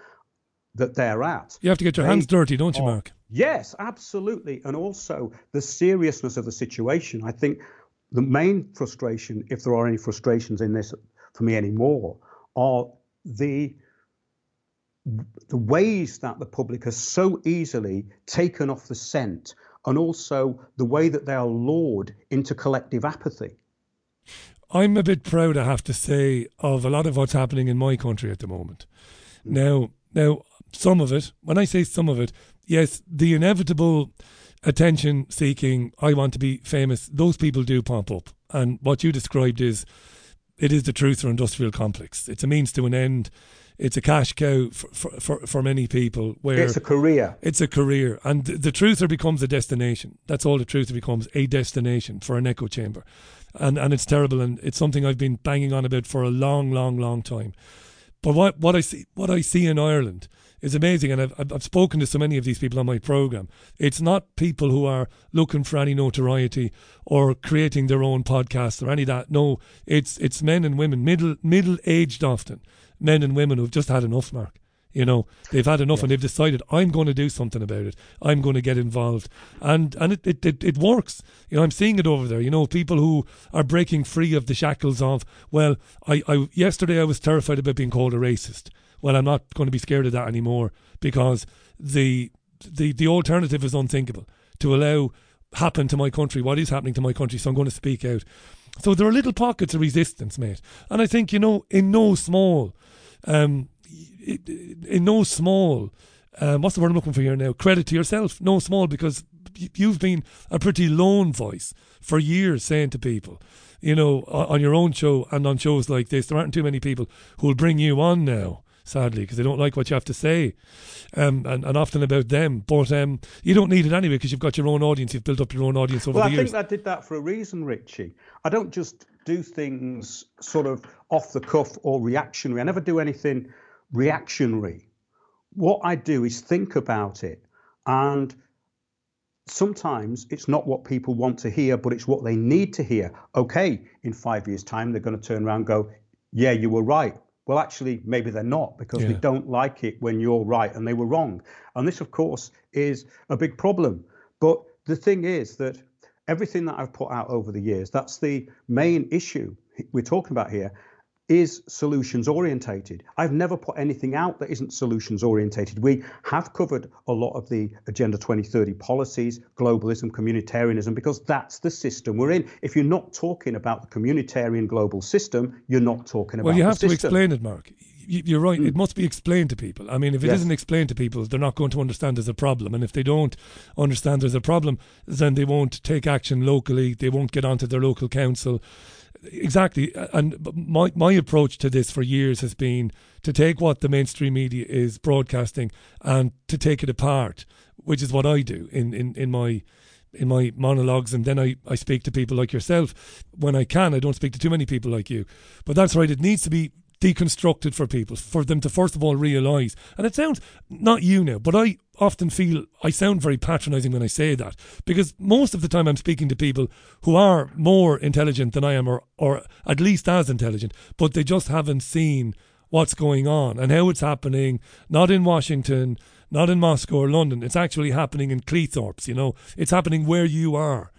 Speaker 11: that they're at.
Speaker 1: You have to get your they hands dirty, don't you, Mark?
Speaker 11: Yes, absolutely. And also the seriousness of the situation. I think the main frustration, if there are any frustrations in this for me anymore, are the the ways that the public has so easily taken off the scent and also the way that they are lured into collective apathy.
Speaker 1: I'm a bit proud, I have to say, of a lot of what's happening in my country at the moment. Mm. Now, now, some of it, when I say some of it, yes, the inevitable attention seeking, I want to be famous, those people do pop up. And what you described is it is the truther industrial complex. It's a means to an end. It's a cash cow for, for, for, for many people. Where
Speaker 11: it's a career.
Speaker 1: It's a career, and the, the truther becomes a destination. That's all the truther becomes a destination for an echo chamber, and and it's terrible, and it's something I've been banging on about for a long, long, long time. But what what I see what I see in Ireland is amazing. And I've, I've spoken to so many of these people on my program. It's not people who are looking for any notoriety or creating their own podcast or any of that. No, it's it's men and women, middle middle aged often, men and women who've just had enough, Mark. You know, they've had enough and they've decided, I'm going to do something about it. I'm going to get involved. And and it, it, it, it works. You know, I'm seeing it over there. You know, people who are breaking free of the shackles of, well, I, I yesterday I was terrified about being called a racist well, I'm not going to be scared of that anymore because the the the alternative is unthinkable to allow happen to my country what is happening to my country. So I'm going to speak out. So there are little pockets of resistance, mate, and I think you know in no small, um, in no small. Um, what's the word I'm looking for here now? Credit to yourself, no small, because you've been a pretty lone voice for years saying to people, you know, on your own show and on shows like this. There aren't too many people who will bring you on now, sadly, because they don't like what you have to say, um, and, and often about them. But um, you don't need it anyway because you've got your own audience. You've built up your own audience over
Speaker 11: well,
Speaker 1: the
Speaker 11: I
Speaker 1: years.
Speaker 11: think I did that for a reason, Richie. I don't just do things sort of off the cuff or reactionary. I never do anything reactionary. What I do is think about it and sometimes it's not what people want to hear, but it's what they need to hear. Okay, in five years' time, they're going to turn around and go, Yeah, you were right. Well, actually, maybe they're not because
Speaker 1: Yeah.
Speaker 11: they don't like it when you're right and they were wrong. And this, of course, is a big problem. But the thing is that everything that I've put out over the years, that's the main issue we're talking about here, is solutions orientated. I've never put anything out that isn't solutions orientated. We have covered a lot of the Agenda 2030 policies, globalism, communitarianism, because that's the system we're in. If you're not talking about the communitarian global system, you're not talking about
Speaker 1: Well, you have to
Speaker 11: system.
Speaker 1: explain it, Mark. You're right. Hmm. It must be explained to people. I mean, if it
Speaker 11: Yes.
Speaker 1: not explained to people, they're not going to understand there's a problem. And if they don't understand there's a problem, then they won't take action locally. They won't get onto their local council. Exactly. And my my approach to this for years has been to take what the mainstream media is broadcasting and to take it apart, which is what I do in in, in my in my monologues and then I, I speak to people like yourself when I can. I don't speak to too many people like you. But that's right, it needs to be deconstructed for people, for them to first of all realise. And it sounds not you now, but I often feel I sound very patronising when I say that. Because most of the time I'm speaking to people who are more intelligent than I am or or at least as intelligent, but they just haven't seen what's going on and how it's happening, not in Washington, not in Moscow or London. It's actually happening in Cleethorpes, you know. It's happening where you are.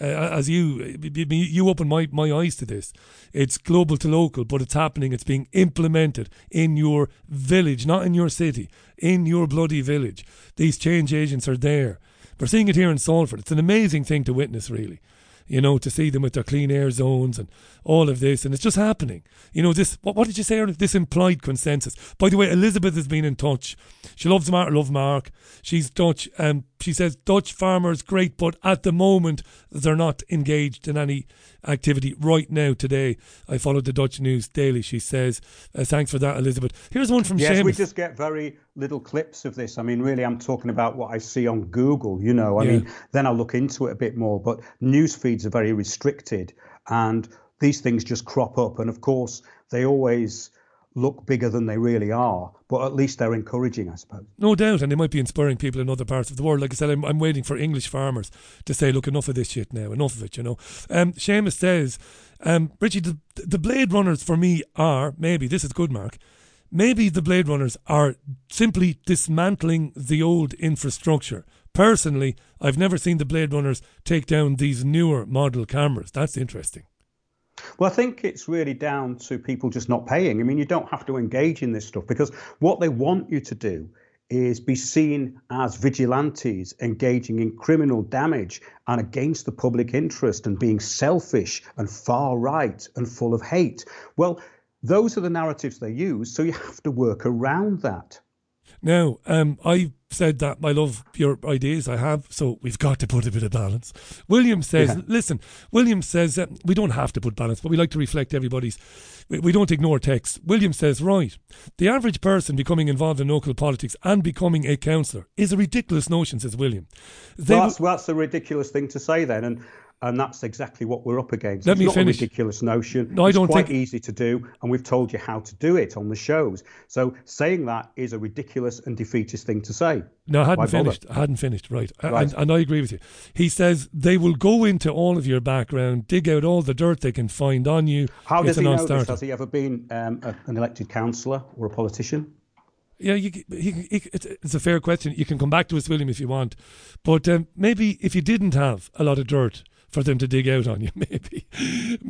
Speaker 1: Uh, as you you open my, my eyes to this. It's global to local, but it's happening. It's being implemented in your village, not in your city, in your bloody village. These change agents are there. We're seeing it here in Salford. It's an amazing thing to witness, really you know, to see them with their clean air zones and all of this, and it's just happening. You know, this what, what did you say? earlier? This implied consensus. By the way, Elizabeth has been in touch. She loves Mark, love Mark. She's Dutch, and she says Dutch farmers great, but at the moment they're not engaged in any activity right now. Today, I followed the Dutch news daily. She says, uh, "Thanks for that, Elizabeth." Here's one from
Speaker 11: yes,
Speaker 1: Seamus.
Speaker 11: we just get very little clips of this. I mean, really, I'm talking about what I see on Google. You know, I
Speaker 1: Yeah.
Speaker 11: mean, then I look into it a bit more. But news feeds are very restricted, and these things just crop up. And of course, they always look bigger than they really are. But at least they're encouraging, I suppose.
Speaker 1: No doubt, and they might be inspiring people in other parts of the world. Like I said, I'm, I'm waiting for English farmers to say, "Look, enough of this shit now. Enough of it." You know. Um, Seamus says, um, "Richie, the, the Blade Runners for me are maybe this is good, Mark. Maybe the Blade Runners are simply dismantling the old infrastructure. Personally, I've never seen the Blade Runners take down these newer model cameras. That's interesting."
Speaker 11: Well, I think it's really down to people just not paying. I mean, you don't have to engage in this stuff because what they want you to do is be seen as vigilantes engaging in criminal damage and against the public interest and being selfish and far right and full of hate. Well, those are the narratives they use, so you have to work around that.
Speaker 1: Now, um, I said that I love your ideas. I have, so we've got to put a bit of balance. William says,
Speaker 11: Yeah.
Speaker 1: listen, William says that we don't have to put balance, but we like to reflect everybody's. We, we don't ignore text. William says, right, the average person becoming involved in local politics and becoming a councillor is a ridiculous notion, says William.
Speaker 11: Well, that's, well, that's a ridiculous thing to say then, and and that's exactly what we're up against.
Speaker 1: Let
Speaker 11: it's
Speaker 1: me
Speaker 11: not
Speaker 1: finish.
Speaker 11: a ridiculous notion.
Speaker 1: No, I
Speaker 11: it's
Speaker 1: don't
Speaker 11: quite
Speaker 1: think-
Speaker 11: easy to do, and we've told you how to do it on the shows. So saying that is a ridiculous and defeatist thing to say.
Speaker 1: No, I hadn't
Speaker 11: Why bother?
Speaker 1: finished. I hadn't finished. Right.
Speaker 11: Right.
Speaker 1: And, and I agree with you. He says they will go into all of your background, dig out all the dirt they can find on you.
Speaker 11: How
Speaker 1: It's
Speaker 11: does he know this? Has he ever been um, a, an elected councillor or a politician?
Speaker 1: Yeah, you, c- he, he, it's, it's a fair question. You can come back to us, William, if you want. But um, maybe if you didn't have a lot of dirt for them to dig out on you, maybe.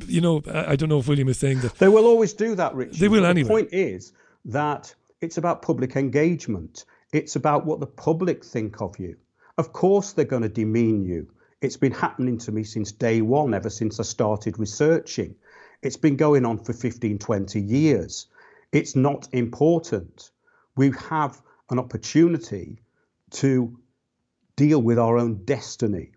Speaker 1: You know, I, I don't know if William is saying that.
Speaker 11: They will always do that, Richard.
Speaker 1: They will anyway.
Speaker 11: The point is that it's about public engagement. It's about what the public think of you. Of course, they're going to demean you. It's been happening to me since day one, ever since I started researching. It's been going on for 15, 20 years. It's not important. We have an opportunity to deal with our own destiny.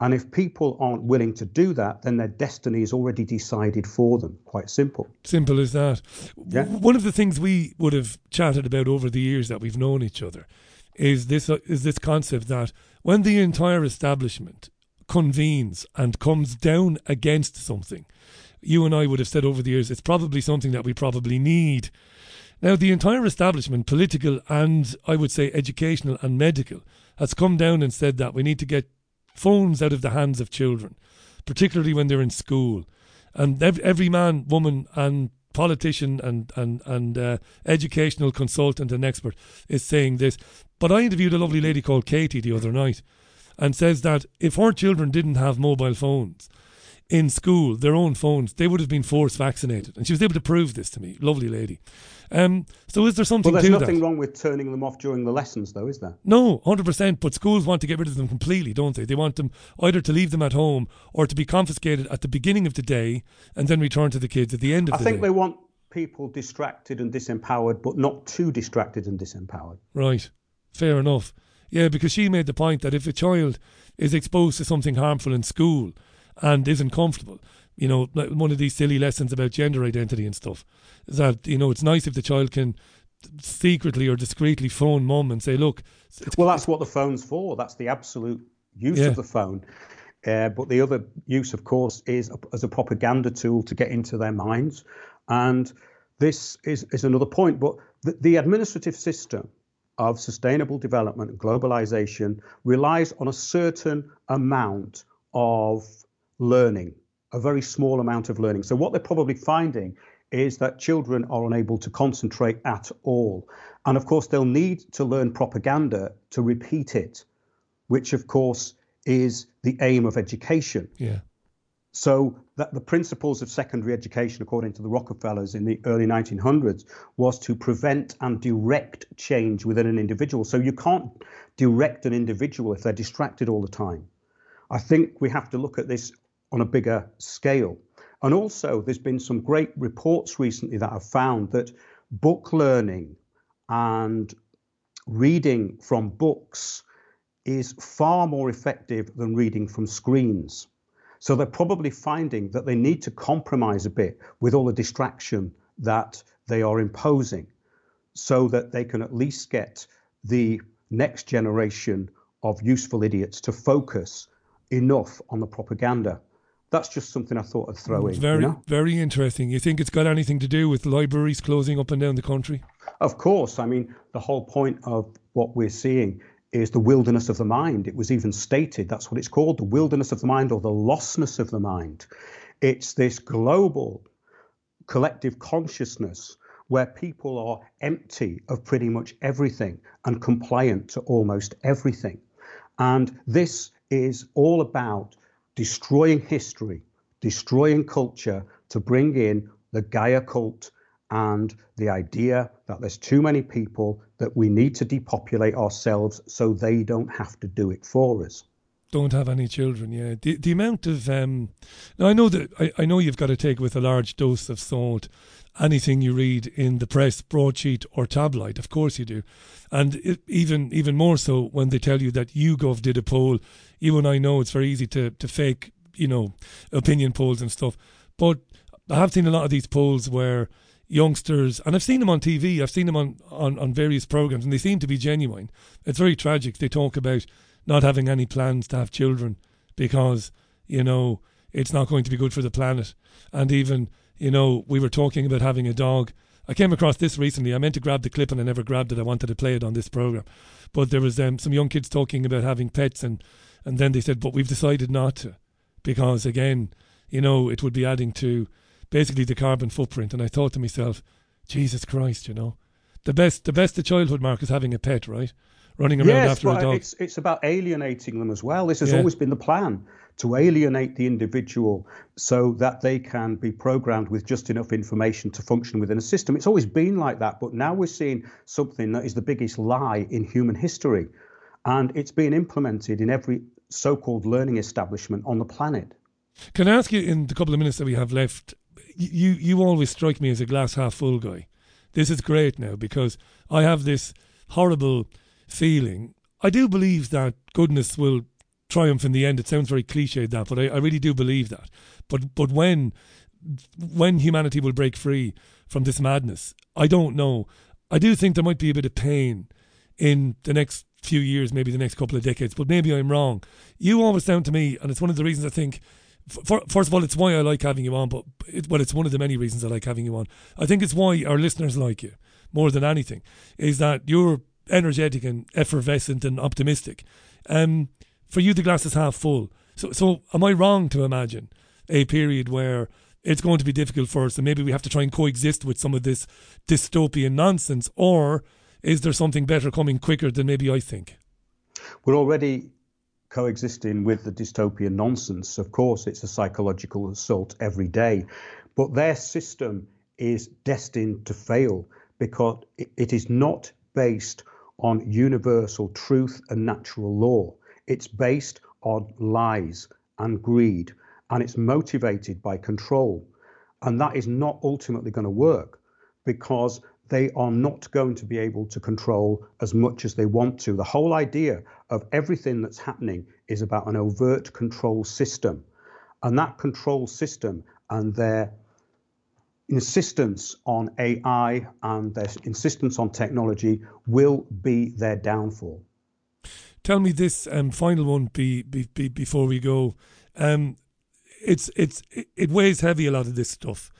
Speaker 11: And if people aren't willing to do that, then their destiny is already decided for them. Quite simple.
Speaker 1: Simple as that.
Speaker 11: Yeah.
Speaker 1: One of the things we would have chatted about over the years that we've known each other is this uh, is this concept that when the entire establishment convenes and comes down against something, you and I would have said over the years it's probably something that we probably need. Now, the entire establishment, political and I would say educational and medical, has come down and said that we need to get phones out of the hands of children, particularly when they're in school. And every, every man, woman, and politician and and and uh, educational consultant and expert is saying this. But I interviewed a lovely lady called Katie the other night, and says that if her children didn't have mobile phones in school, their own phones, they would have been forced vaccinated. And she was able to prove this to me. Lovely lady. Um, so is there something
Speaker 11: Well, there's nothing
Speaker 1: that?
Speaker 11: wrong with turning them off during the lessons, though, is there?
Speaker 1: No, hundred percent. But schools want to get rid of them completely, don't they? They want them either to leave them at home or to be confiscated at the beginning of the day and then return to the kids at the end of
Speaker 11: I
Speaker 1: the day.
Speaker 11: I think they want people distracted and disempowered, but not too distracted and disempowered.
Speaker 1: Right. Fair enough. Yeah, because she made the point that if a child is exposed to something harmful in school and isn't comfortable, you know, like one of these silly lessons about gender identity and stuff, is that, you know, it's nice if the child can secretly or discreetly phone mum and say, look,
Speaker 11: Well, that's what the phone's for. That's the absolute use
Speaker 1: Yeah.
Speaker 11: of the phone. Uh, but the other use, of course, is a, as a propaganda tool to get into their minds. And this is, is another point. But the, the administrative system of sustainable development and globalization relies on a certain amount of learning, a very small amount of learning. So, what they're probably finding is that children are unable to concentrate at all. And of course, they'll need to learn propaganda to repeat it, which, of course, is the aim of education.
Speaker 1: yeah.
Speaker 11: So that the principles of secondary education, according to the Rockefellers in the early 1900s, was to prevent and direct change within an individual. So you can't direct an individual if they're distracted all the time. I think we have to look at this on a bigger scale. And also, there's been some great reports recently that have found that book learning and reading from books is far more effective than reading from screens. So they're probably finding that they need to compromise a bit with all the distraction that they are imposing so that they can at least get the next generation of useful idiots to focus enough on the propaganda. That's just something I thought I'd throw mm, in. you
Speaker 1: Very,
Speaker 11: know?
Speaker 1: very interesting. You think it's got anything to do with libraries closing up and down the country?
Speaker 11: Of course. I mean, the whole point of what we're seeing is the wilderness of the mind. It was even stated that's what it's called the wilderness of the mind or the lostness of the mind. It's this global collective consciousness where people are empty of pretty much everything and compliant to almost everything. And this is all about destroying history, destroying culture to bring in the Gaia cult and the idea that there's too many people that we need to depopulate ourselves so they don't have to do it for us.
Speaker 1: Don't have any children, yeah. The the amount of um now I know that I, I know you've got to take with a large dose of salt anything you read in the press, broadsheet or tabloid. Of course you do. And it, even even more so when they tell you that YouGov did a poll. And I know it's very easy to, to fake, you know, opinion polls and stuff. But I have seen a lot of these polls where youngsters and I've seen them on TV, I've seen them on, on, on various programs and they seem to be genuine. It's very tragic. They talk about not having any plans to have children because, you know, it's not going to be good for the planet. And even, you know, we were talking about having a dog. I came across this recently. I meant to grab the clip and I never grabbed it. I wanted to play it on this program. But there was um, some young kids talking about having pets and, and then they said, but we've decided not to because, again, you know, it would be adding to basically the carbon footprint. And I thought to myself, Jesus Christ, you know, the best, the best of childhood, Mark, is having a pet, right? Running around
Speaker 11: yes,
Speaker 1: after a dog.
Speaker 11: it's it's about alienating them as well. This has
Speaker 1: Yeah.
Speaker 11: always been the plan to alienate the individual so that they can be programmed with just enough information to function within a system. It's always been like that, but now we're seeing something that is the biggest lie in human history, and it's being implemented in every so-called learning establishment on the planet.
Speaker 1: Can I ask you in the couple of minutes that we have left? You you always strike me as a glass half full guy. This is great now because I have this horrible feeling. I do believe that goodness will triumph in the end. It sounds very cliched that, but I, I really do believe that. But but when when humanity will break free from this madness, I don't know. I do think there might be a bit of pain in the next few years, maybe the next couple of decades, but maybe I'm wrong. You always sound to me, and it's one of the reasons I think. First of all, it's why I like having you on, but it, well, it's one of the many reasons I like having you on. I think it's why our listeners like you more than anything, is that you're energetic and effervescent and optimistic. Um, for you, the glass is half full. So, so am I wrong to imagine a period where it's going to be difficult for us and maybe we have to try and coexist with some of this dystopian nonsense, or is there something better coming quicker than maybe I think?
Speaker 11: We're already coexisting with the dystopian nonsense. Of course, it's a psychological assault every day, but their system is destined to fail because it is not based on universal truth and natural law. It's based on lies and greed, and it's motivated by control. And that is not ultimately going to work because they are not going to be able to control as much as they want to. The whole idea of everything that's happening is about an overt control system. And that control system and their insistence on AI and their insistence on technology will be their downfall.
Speaker 1: Tell me this um, final one be, be, be, before we go. Um, it's it's it weighs heavy a lot of this stuff.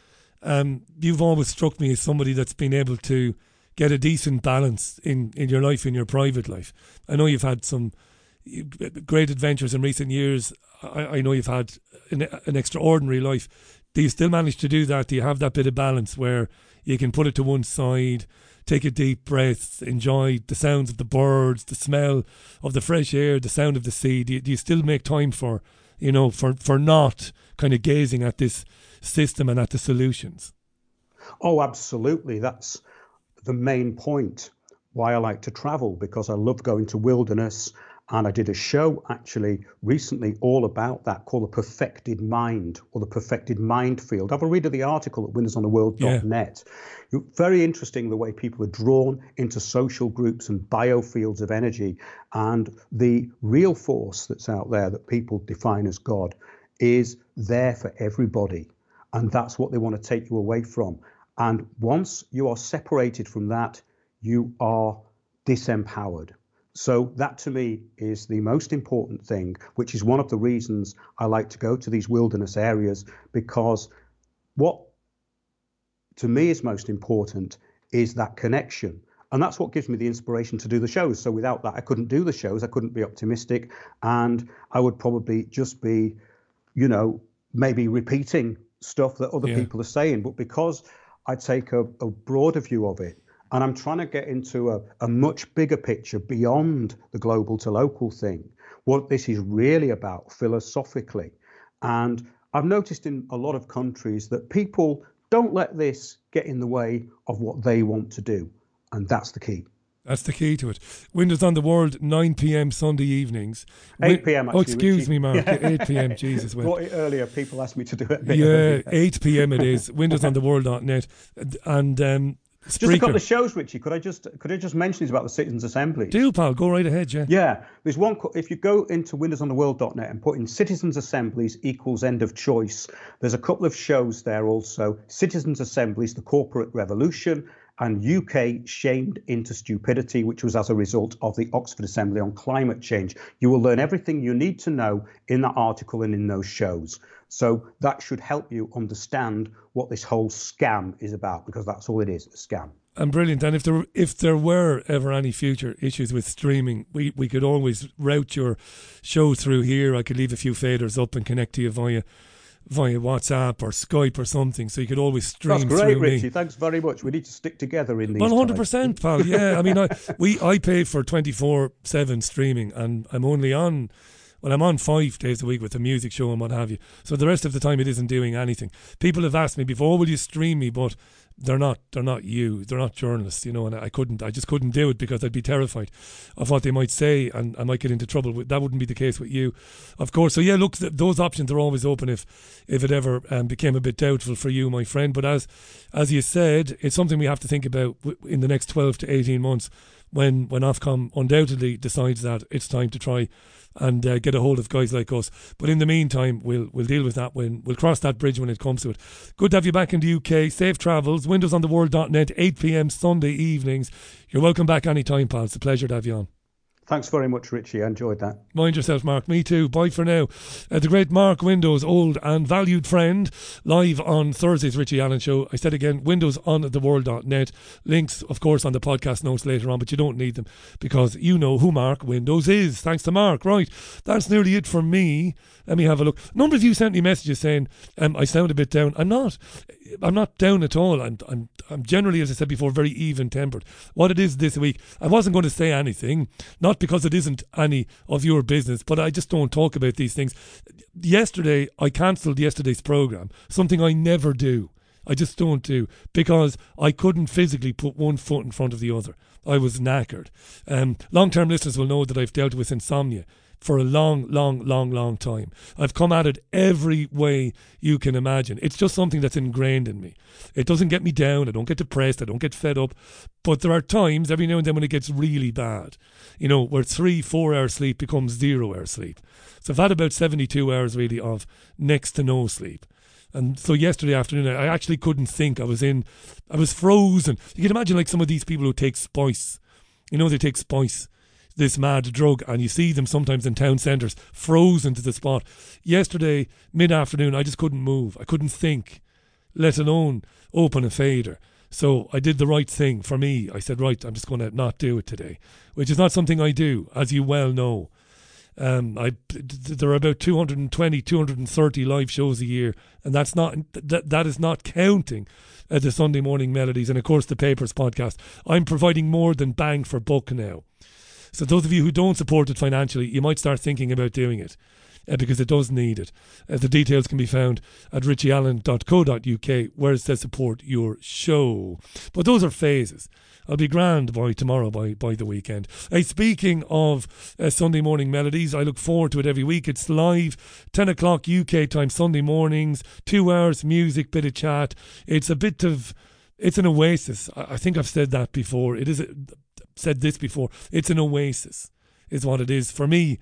Speaker 1: Um, you've always struck me as somebody that's been able to get a decent balance in, in your life, in your private life. I know you've had some great adventures in recent years. I, I know you've had an, an extraordinary life do you still manage to do that? Do you have that bit of balance where you can put it to one side, take a deep breath, enjoy the sounds of the birds, the smell of the fresh air, the sound of the sea? Do you, do you still make time for, you know, for, for not kind of gazing at this system and at the solutions?
Speaker 11: Oh, absolutely. That's the main point why I like to travel because I love going to wilderness and I did a show actually recently all about that called The Perfected Mind or The Perfected Mind Field. Have a read of the article at windowsontheworld.net. Yeah. Very interesting the way people are drawn into social groups and biofields of energy. And the real force that's out there that people define as God is there for everybody. And that's what they want to take you away from. And once you are separated from that, you are disempowered. So that to me is the most important thing, which is one of the reasons I like to go to these wilderness areas because what to me is most important is that connection. And that's what gives me the inspiration to do the shows. So without that, I couldn't do the shows. I couldn't be optimistic. And I would probably just be, you know, maybe repeating stuff that other yeah. people are saying. But because I take a, a broader view of it, and I'm trying to get into a, a much bigger picture beyond the global to local thing, what this is really about philosophically. And I've noticed in a lot of countries that people don't let this get in the way of what they want to do. And that's the key.
Speaker 1: That's the key to it. Windows on the World, 9 p.m. Sunday evenings.
Speaker 11: 8 p.m.
Speaker 1: oh, excuse me, Mark. Yeah. 8 p.m. Jesus.
Speaker 11: Well. earlier. People asked me to do it.
Speaker 1: yeah, 8 p.m. it is. Windows on the World.net. And um,
Speaker 11: Spreaker. Just a couple of shows, Richie. Could I just could I just mention these about the Citizens Assembly?
Speaker 1: Do, pal. Go right ahead, yeah.
Speaker 11: Yeah. There's one. If you go into windowsontheworld.net and put in Citizens Assemblies equals end of choice, there's a couple of shows there also. Citizens Assemblies, the corporate revolution, and UK shamed into stupidity, which was as a result of the Oxford Assembly on climate change. You will learn everything you need to know in that article and in those shows. So that should help you understand what this whole scam is about, because that's all it is, a scam.
Speaker 1: And brilliant. And if there if there were ever any future issues with streaming, we, we could always route your show through here. I could leave a few faders up and connect to you via via WhatsApp or Skype or something, so you could always stream.
Speaker 11: That's great, Richie.
Speaker 1: Me.
Speaker 11: Thanks very much. We need to stick together in these.
Speaker 1: One hundred percent, pal. Yeah, I mean, I we I pay for twenty four seven streaming, and I'm only on. Well, I'm on five days a week with a music show and what have you. So the rest of the time, it isn't doing anything. People have asked me before, "Will you stream me?" But they're not they're not you they're not journalists you know and I couldn't I just couldn't do it because I'd be terrified of what they might say and I might get into trouble with that wouldn't be the case with you of course. So yeah look th- those options are always open if if it ever um, became a bit doubtful for you my friend. But as as you said it's something we have to think about w- in the next 12 to 18 months when when Ofcom undoubtedly decides that it's time to try and uh, get a hold of guys like us. But in the meantime, we'll we'll deal with that when we'll cross that bridge when it comes to it. Good to have you back in the UK. Safe travels. WindowsOnTheWorld.net, 8 p.m. Sunday evenings. You're welcome back anytime, pal. It's a pleasure to have you on.
Speaker 11: Thanks very much, Richie. I enjoyed that.
Speaker 1: Mind yourself, Mark. Me too. Bye for now. Uh, the great Mark Windows, old and valued friend, live on Thursday's Richie Allen show. I said again, Windows on the world.net. Links, of course, on the podcast notes later on, but you don't need them because you know who Mark Windows is. Thanks to Mark. Right. That's nearly it for me. Let me have a look. A number of you sent me messages saying um, I sound a bit down. I'm not. I'm not down at all. I'm, I'm, I'm generally, as I said before, very even tempered. What it is this week, I wasn't going to say anything, not because it isn't any of your business, but I just don't talk about these things. Yesterday, I cancelled yesterday's program, something I never do. I just don't do because I couldn't physically put one foot in front of the other. I was knackered. Um, Long term listeners will know that I've dealt with insomnia for a long, long, long, long time. I've come at it every way you can imagine. It's just something that's ingrained in me. It doesn't get me down. I don't get depressed. I don't get fed up. But there are times, every now and then, when it gets really bad, you know, where three, four hours sleep becomes zero hours sleep. So I've had about 72 hours really of next to no sleep. And so yesterday afternoon, I actually couldn't think. I was in, I was frozen. You can imagine like some of these people who take spice. You know, they take spice this mad drug, and you see them sometimes in town centres, frozen to the spot. Yesterday, mid afternoon, I just couldn't move. I couldn't think, let alone open a fader. So I did the right thing for me. I said, right, I'm just going to not do it today, which is not something I do, as you well know. Um, I there are about 220, 230 live shows a year, and that's not that that is not counting uh, the Sunday morning melodies and of course the Papers podcast. I'm providing more than bang for buck now. So those of you who don't support it financially, you might start thinking about doing it. Uh, because it does need it. Uh, the details can be found at richieallen.co.uk where it says support your show. But those are phases. I'll be grand by tomorrow, by, by the weekend. Speaking of uh, Sunday morning melodies, I look forward to it every week. It's live, 10 o'clock UK time, Sunday mornings, two hours music, bit of chat. It's a bit of, it's an oasis. I, I think I've said that before. It is a, said this before. It's an oasis, is what it is for me.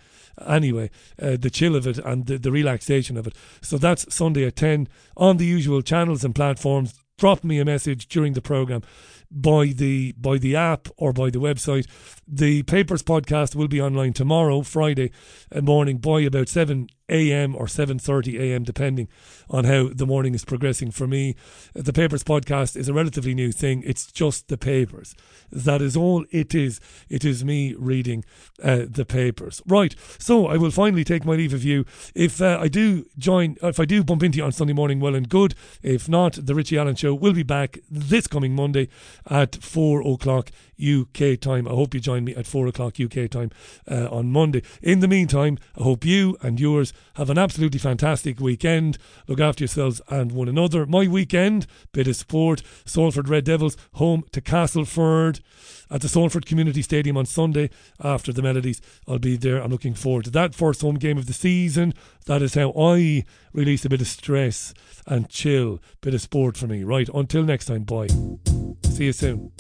Speaker 1: Anyway, uh, the chill of it and the, the relaxation of it. So that's Sunday at ten on the usual channels and platforms. Drop me a message during the program by the by the app or by the website. The Papers podcast will be online tomorrow, Friday morning, by about seven a.m. or 7:30 a.m. depending on how the morning is progressing for me. The Papers podcast is a relatively new thing. It's just the papers. That is all it is. It is me reading uh, the papers. Right. So I will finally take my leave of you. If uh, I do join, if I do bump into you on Sunday morning, well and good. If not, the Richie Allen show will be back this coming Monday at four o'clock UK time. I hope you join me at four o'clock UK time uh, on Monday. In the meantime, I hope you and yours have an absolutely fantastic weekend. Look after yourselves and one another. My weekend, bit of sport. Salford Red Devils home to Castleford at the Salford Community Stadium on Sunday after the Melodies. I'll be there. I'm looking forward to that first home game of the season. That is how I release a bit of stress and chill. Bit of sport for me. Right, until next time, bye. See you soon.